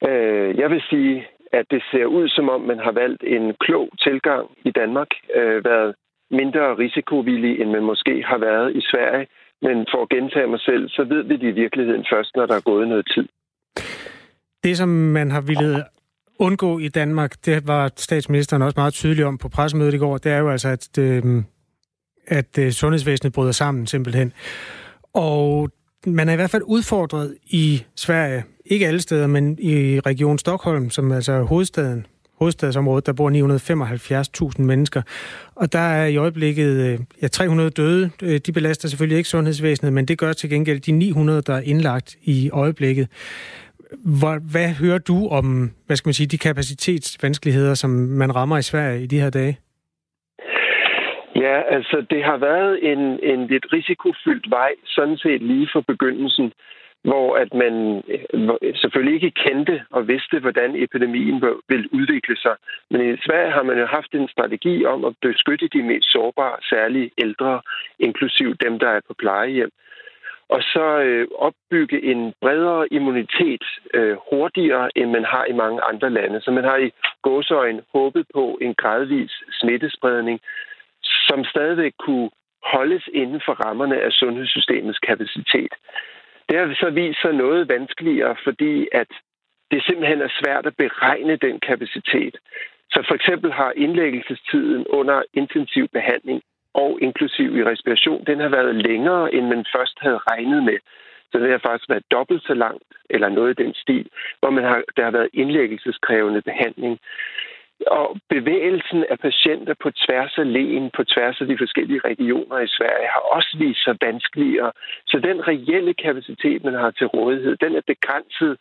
Speaker 12: Øh, jeg vil sige, at det ser ud som om, man har valgt en klog tilgang i Danmark, øh, været mindre risikovillig, end man måske har været i Sverige. Men for at gentage mig selv, så ved vi det i virkeligheden først, når der er gået noget tid.
Speaker 1: Det, som man har ville undgå i Danmark, det var statsministeren også meget tydelig om på pressemødet i går, det er jo altså, at, øh, at øh, sundhedsvæsenet bryder sammen simpelthen. Og man er i hvert fald udfordret i Sverige, ikke alle steder, men i Region Stockholm, som altså er hovedstaden, hovedstadsområdet, der bor 975.000 mennesker. Og der er i øjeblikket øh, ja, 300 døde. Øh, de belaster selvfølgelig ikke sundhedsvæsenet, men det gør til gengæld de 900, der er indlagt i øjeblikket. Hvor, hvad hører du om, hvad skal man sige, de kapacitetsvanskeligheder, som man rammer i Sverige i de her dage?
Speaker 12: Ja, altså det har været en, en lidt risikofyldt vej, sådan set lige fra begyndelsen, hvor at man øh, selvfølgelig ikke kendte og vidste, hvordan epidemien ville udvikle sig. Men i Sverige har man jo haft en strategi om at beskytte de mest sårbare, særligt ældre, inklusiv dem, der er på plejehjem og så øh, opbygge en bredere immunitet øh, hurtigere, end man har i mange andre lande. Så man har i gåsøjen håbet på en gradvis smittespredning, som stadigvæk kunne holdes inden for rammerne af sundhedssystemets kapacitet. Det har så vist sig noget vanskeligere, fordi at det simpelthen er svært at beregne den kapacitet. Så for eksempel har indlæggelsestiden under intensiv behandling og inklusiv i respiration, den har været længere, end man først havde regnet med. Så det har faktisk været dobbelt så langt, eller noget i den stil, hvor man har, der har været indlæggelseskrævende behandling. Og bevægelsen af patienter på tværs af lægen, på tværs af de forskellige regioner i Sverige, har også vist sig vanskeligere. Så den reelle kapacitet, man har til rådighed, den er begrænset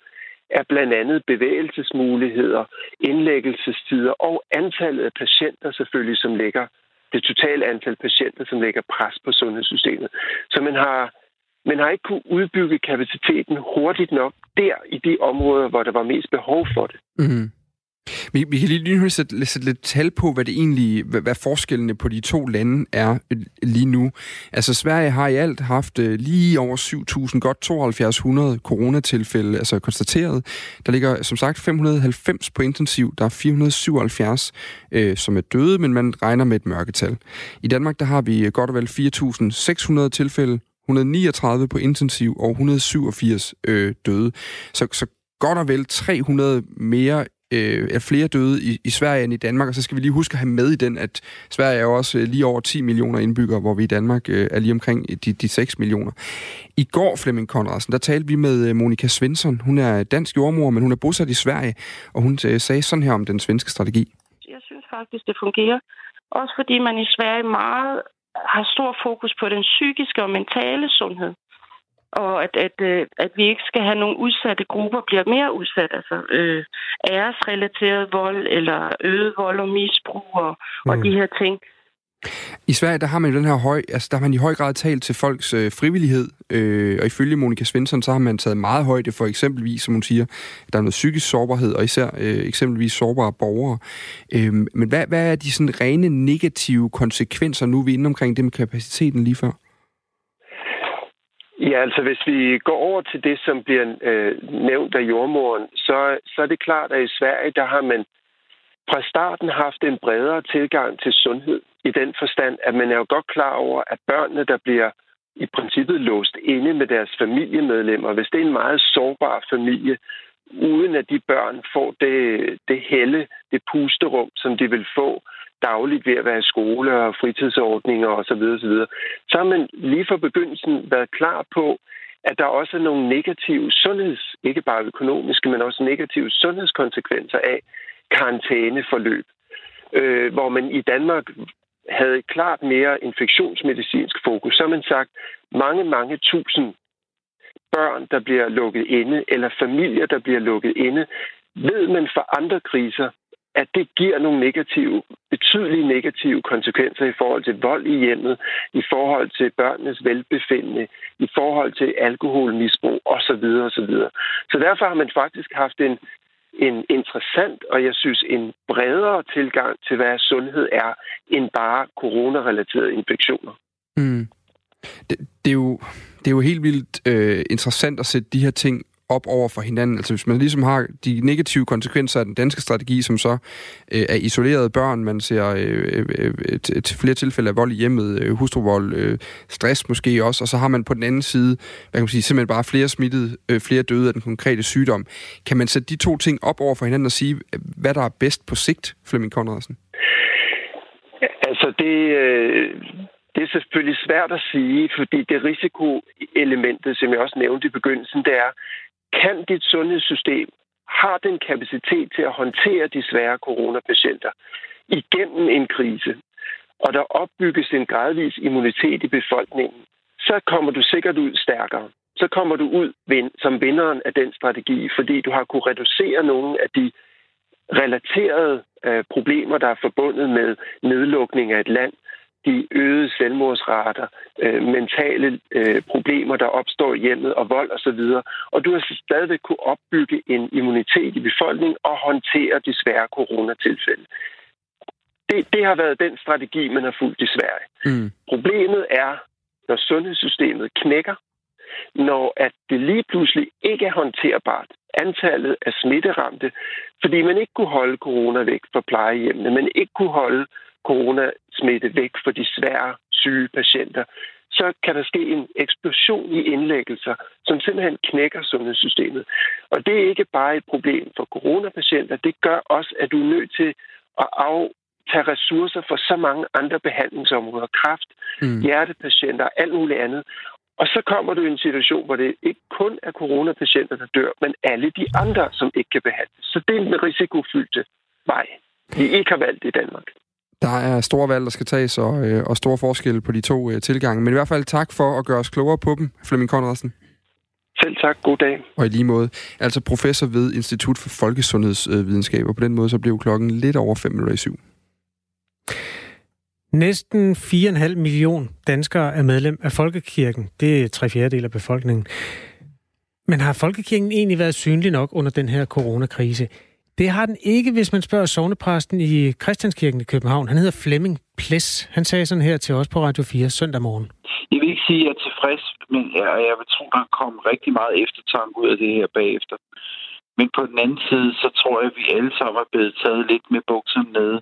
Speaker 12: er blandt andet bevægelsesmuligheder, indlæggelsestider og antallet af patienter selvfølgelig, som ligger det totale antal patienter, som lægger pres på sundhedssystemet. Så man har, man har ikke kunne udbygge kapaciteten hurtigt nok der i de områder, hvor der var mest behov for det.
Speaker 3: Mm. Vi, vi kan lige, lige sætte, sætte lidt tal på, hvad det egentlig, hvad, hvad forskellene på de to lande er øh, lige nu. Altså Sverige har i alt haft øh, lige over 7.000, godt 7200 coronatilfælde, altså konstateret. Der ligger som sagt 590 på intensiv, der er 477, øh, som er døde, men man regner med et mørketal. I Danmark der har vi øh, godt og vel 4.600 tilfælde, 139 på intensiv og 187 øh, døde. Så, så godt og vel 300 mere øh, er flere døde i, i Sverige end i Danmark, og så skal vi lige huske at have med i den, at Sverige er jo også øh, lige over 10 millioner indbyggere, hvor vi i Danmark øh, er lige omkring de, de 6 millioner. I går, Flemming Konradsen, der talte vi med øh, Monika Svensson. Hun er dansk jordmor, men hun er bosat i Sverige, og hun øh, sagde sådan her om den svenske strategi.
Speaker 13: Jeg synes faktisk, det fungerer. Også fordi man i Sverige meget har stor fokus på den psykiske og mentale sundhed og at, at, øh, at vi ikke skal have nogle udsatte grupper bliver mere udsat, altså øh, æresrelateret vold eller øget vold og misbrug og, mm. og de her ting.
Speaker 3: I Sverige, der har man jo den her høj, altså der har man i høj grad talt til folks øh, frivillighed, øh, og ifølge Monika Svensson, så har man taget meget højde for eksempelvis, som hun siger, der er noget psykisk sårbarhed, og især øh, eksempelvis sårbare borgere. Øh, men hvad, hvad er de sådan rene negative konsekvenser nu, vi er inde omkring det med kapaciteten lige før?
Speaker 12: Ja, altså hvis vi går over til det, som bliver øh, nævnt af jordmoren, så, så er det klart, at i Sverige, der har man fra starten haft en bredere tilgang til sundhed i den forstand, at man er jo godt klar over, at børnene, der bliver i princippet låst inde med deres familiemedlemmer, hvis det er en meget sårbar familie, uden at de børn får det, det helle, det pusterum, som de vil få dagligt ved at være i skole og fritidsordninger osv. osv. Så har man lige fra begyndelsen været klar på, at der også er nogle negative sundheds, ikke bare økonomiske, men også negative sundhedskonsekvenser af karantæneforløb. Øh, hvor man i Danmark havde et klart mere infektionsmedicinsk fokus, så har man sagt, mange, mange tusind børn, der bliver lukket inde, eller familier, der bliver lukket inde, ved man for andre kriser, at det giver nogle negative, betydelige negative konsekvenser i forhold til vold i hjemmet, i forhold til børnenes velbefindende, i forhold til alkoholmisbrug osv. osv. Så derfor har man faktisk haft en, en interessant og jeg synes en bredere tilgang til, hvad sundhed er, end bare coronarelaterede infektioner. Mm.
Speaker 3: Det, det, er jo, det er jo helt vildt øh, interessant at sætte de her ting op over for hinanden. Altså hvis man ligesom har de negative konsekvenser af den danske strategi, som så øh, er isolerede børn, man ser øh, øh, øh til flere tilfælde af vold i hjemmet, øh, hustruvold, øh, stress måske også, og så har man på den anden side, hvad kan man sige, simpelthen bare flere smittede, øh, flere døde af den konkrete sygdom. Kan man sætte de to ting op over for hinanden og sige, hvad der er bedst på sigt, Flemming Conradsen?
Speaker 12: Altså det, øh, det er selvfølgelig svært at sige, fordi det risikoelementet, som jeg også nævnte i begyndelsen, det er, kan dit sundhedssystem har den kapacitet til at håndtere de svære coronapatienter igennem en krise, og der opbygges en gradvis immunitet i befolkningen, så kommer du sikkert ud stærkere. Så kommer du ud som vinderen af den strategi, fordi du har kunne reducere nogle af de relaterede øh, problemer, der er forbundet med nedlukning af et land, de øgede selvmordsrater, øh, mentale øh, problemer, der opstår i hjemmet og vold osv. Og du har stadigvæk kunne opbygge en immunitet i befolkningen og håndtere de svære coronatilfælde. Det, det har været den strategi, man har fulgt i Sverige. Mm. Problemet er, når sundhedssystemet knækker, når at det lige pludselig ikke er håndterbart, antallet af smitteramte, fordi man ikke kunne holde corona væk fra plejehjemmene, man ikke kunne holde coronasmitte væk for de svære syge patienter, så kan der ske en eksplosion i indlæggelser, som simpelthen knækker sundhedssystemet. Og det er ikke bare et problem for coronapatienter, det gør også, at du er nødt til at aftage ressourcer for så mange andre behandlingsområder, kræft, mm. hjertepatienter og alt muligt andet. Og så kommer du i en situation, hvor det ikke kun er coronapatienter, der dør, men alle de andre, som ikke kan behandles. Så det er en risikofyldte vej, vi ikke har valgt i Danmark.
Speaker 3: Der er store valg, der skal tages, og, øh, og store forskelle på de to øh, tilgange. Men i hvert fald tak for at gøre os klogere på dem, Flemming Conradsen.
Speaker 12: Selv tak. God dag.
Speaker 3: Og i lige måde, altså professor ved Institut for Folkesundhedsvidenskab, og på den måde så blev klokken lidt over 5 minutter i syv.
Speaker 1: Næsten 4,5 million danskere er medlem af Folkekirken. Det er tre fjerdedel af befolkningen. Men har Folkekirken egentlig været synlig nok under den her coronakrise? Det har den ikke, hvis man spørger sovnepræsten i Christianskirken i København. Han hedder Flemming Ples. Han sagde sådan her til os på Radio 4 søndag morgen.
Speaker 14: Jeg vil ikke sige, at jeg er tilfreds, men jeg, jeg vil tro, der kommer rigtig meget eftertanke ud af det her bagefter. Men på den anden side, så tror jeg, at vi alle sammen er blevet taget lidt med bukserne nede.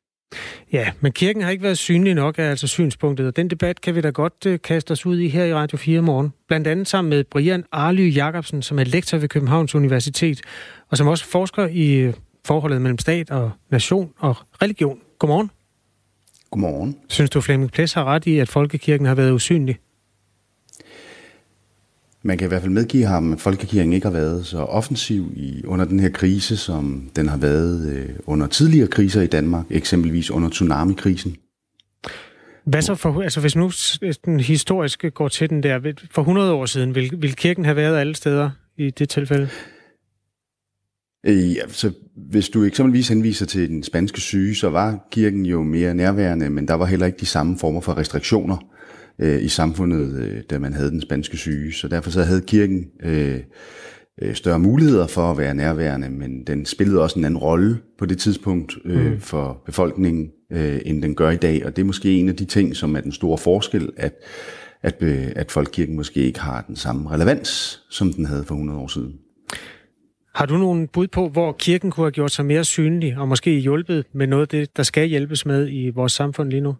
Speaker 1: Ja, men kirken har ikke været synlig nok af altså synspunktet, og den debat kan vi da godt uh, kaste os ud i her i Radio 4 morgen. Blandt andet sammen med Brian Arly Jacobsen, som er lektor ved Københavns Universitet, og som også forsker i øh, forholdet mellem stat og nation og religion. Godmorgen.
Speaker 15: Godmorgen.
Speaker 1: Synes du, Flemming Ples har ret i, at folkekirken har været usynlig?
Speaker 15: Man kan i hvert fald medgive ham, at folkekirken ikke har været så offensiv i, under den her krise, som den har været øh, under tidligere kriser i Danmark, eksempelvis under tsunami-krisen.
Speaker 1: Hvad så for, altså hvis nu den historiske går til den der, for 100 år siden, vil, vil kirken have været alle steder i det tilfælde?
Speaker 15: Ja, så hvis du eksempelvis henviser til den spanske syge, så var kirken jo mere nærværende, men der var heller ikke de samme former for restriktioner øh, i samfundet, øh, da man havde den spanske syge. Så derfor så havde kirken øh, øh, større muligheder for at være nærværende, men den spillede også en anden rolle på det tidspunkt øh, mm. for befolkningen, øh, end den gør i dag. Og det er måske en af de ting, som er den store forskel, at, at, øh, at folkekirken måske ikke har den samme relevans, som den havde for 100 år siden.
Speaker 1: Har du nogen bud på, hvor kirken kunne have gjort sig mere synlig, og måske hjulpet med noget af det, der skal hjælpes med i vores samfund lige nu?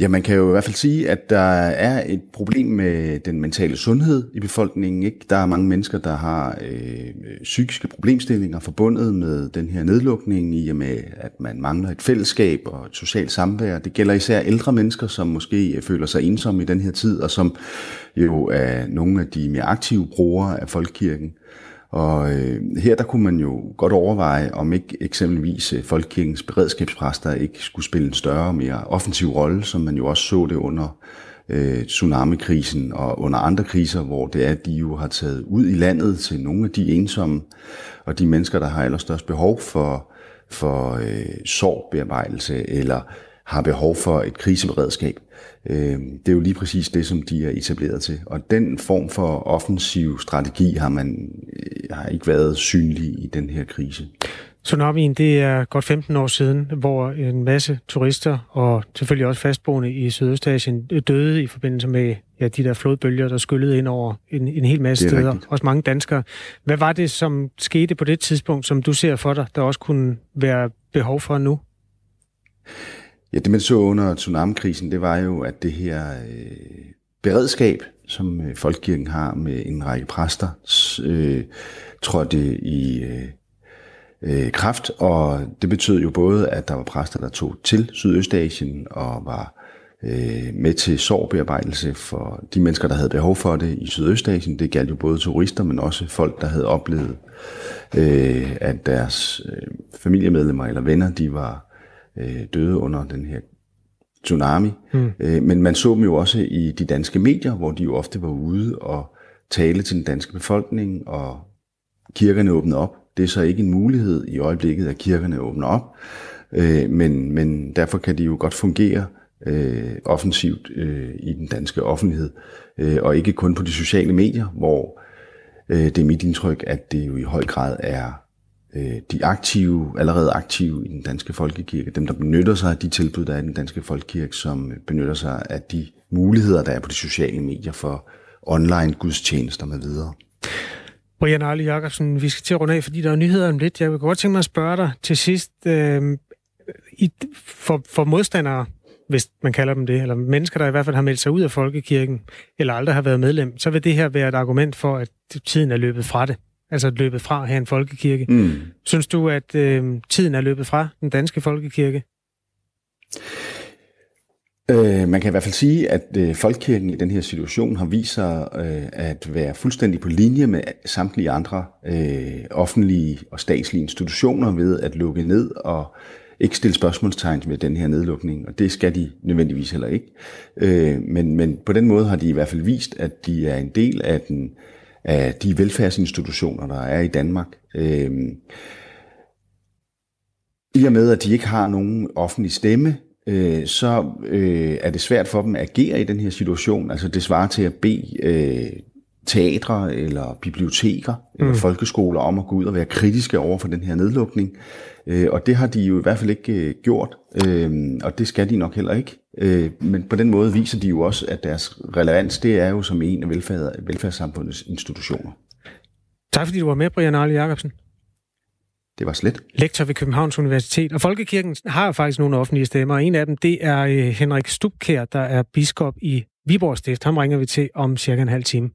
Speaker 15: Ja, man kan jo i hvert fald sige, at der er et problem med den mentale sundhed i befolkningen. Ikke? Der er mange mennesker, der har øh, psykiske problemstillinger forbundet med den her nedlukning, i og med, at man mangler et fællesskab og et socialt samvær. Det gælder især ældre mennesker, som måske øh, føler sig ensomme i den her tid, og som jo er nogle af de mere aktive brugere af folkekirken. Og øh, her der kunne man jo godt overveje, om ikke eksempelvis øh, Folkekirkens beredskabspræster ikke skulle spille en større og mere offensiv rolle, som man jo også så det under øh, tsunamikrisen og under andre kriser, hvor det er, at de jo har taget ud i landet til nogle af de ensomme og de mennesker, der har allerstørst behov for, for øh, sorgbearbejdelse eller har behov for et kriseberedskab. Øh, det er jo lige præcis det, som de er etableret til. Og den form for offensiv strategi har man øh, har ikke været synlig i den her krise.
Speaker 1: Tsunamien, det er godt 15 år siden, hvor en masse turister og selvfølgelig også fastboende i Sydøstasien døde i forbindelse med ja, de der flodbølger, der skyllede ind over en, en hel masse steder. Rigtigt. Også mange danskere. Hvad var det, som skete på det tidspunkt, som du ser for dig, der også kunne være behov for nu?
Speaker 15: Ja, det man så under tsunamikrisen, det var jo, at det her øh, beredskab, som øh, Folkekirken har med en række præster, øh, trådte i øh, øh, kraft, og det betød jo både, at der var præster, der tog til Sydøstasien og var øh, med til sorgbearbejdelse for de mennesker, der havde behov for det i Sydøstasien. Det galt jo både turister, men også folk, der havde oplevet, øh, at deres øh, familiemedlemmer eller venner, de var øh, døde under den her tsunami. Mm. Øh, men man så dem jo også i de danske medier, hvor de jo ofte var ude og tale til den danske befolkning, og kirkerne åbnede op. Det er så ikke en mulighed i øjeblikket, at kirkerne åbner op, øh, men, men derfor kan de jo godt fungere øh, offensivt øh, i den danske offentlighed, øh, og ikke kun på de sociale medier, hvor øh, det er mit indtryk, at det jo i høj grad er øh, de aktive, allerede aktive i den danske folkekirke, dem der benytter sig af de tilbud, der er i den danske folkekirke, som benytter sig af de muligheder, der er på de sociale medier for online gudstjenester med videre.
Speaker 1: Brian Arle Jacobsen, vi skal til at runde af, fordi der er nyheder om lidt. Jeg vil godt tænke mig at spørge dig til sidst, øh, i, for, for modstandere, hvis man kalder dem det, eller mennesker, der i hvert fald har meldt sig ud af folkekirken, eller aldrig har været medlem, så vil det her være et argument for, at tiden er løbet fra det altså løbet fra have en folkekirke. Mm. Synes du, at øh, tiden er løbet fra den danske folkekirke?
Speaker 15: Øh, man kan i hvert fald sige, at øh, folkekirken i den her situation har vist sig øh, at være fuldstændig på linje med samtlige andre øh, offentlige og statslige institutioner ved at lukke ned og ikke stille spørgsmålstegn med den her nedlukning, og det skal de nødvendigvis heller ikke. Øh, men, men på den måde har de i hvert fald vist, at de er en del af, den, af de velfærdsinstitutioner, der er i Danmark. Øh, I og med, at de ikke har nogen offentlig stemme, øh, så øh, er det svært for dem at agere i den her situation. Altså det svarer til at bede øh, teatre eller biblioteker eller mm. folkeskoler om at gå ud og være kritiske over for den her nedlukning. Øh, og det har de jo i hvert fald ikke øh, gjort, øh, og det skal de nok heller ikke. Øh, men på den måde viser de jo også, at deres relevans, det er jo som en af velfærd, velfærdssamfundets institutioner.
Speaker 1: Tak fordi du var med, Brian Arle Jacobsen.
Speaker 15: Det var slet.
Speaker 1: Lektor ved Københavns Universitet. Og Folkekirken har faktisk nogle offentlige stemmer, og en af dem, det er Henrik Stubkær, der er biskop i Viborg Stift. Ham ringer vi til om cirka en halv time.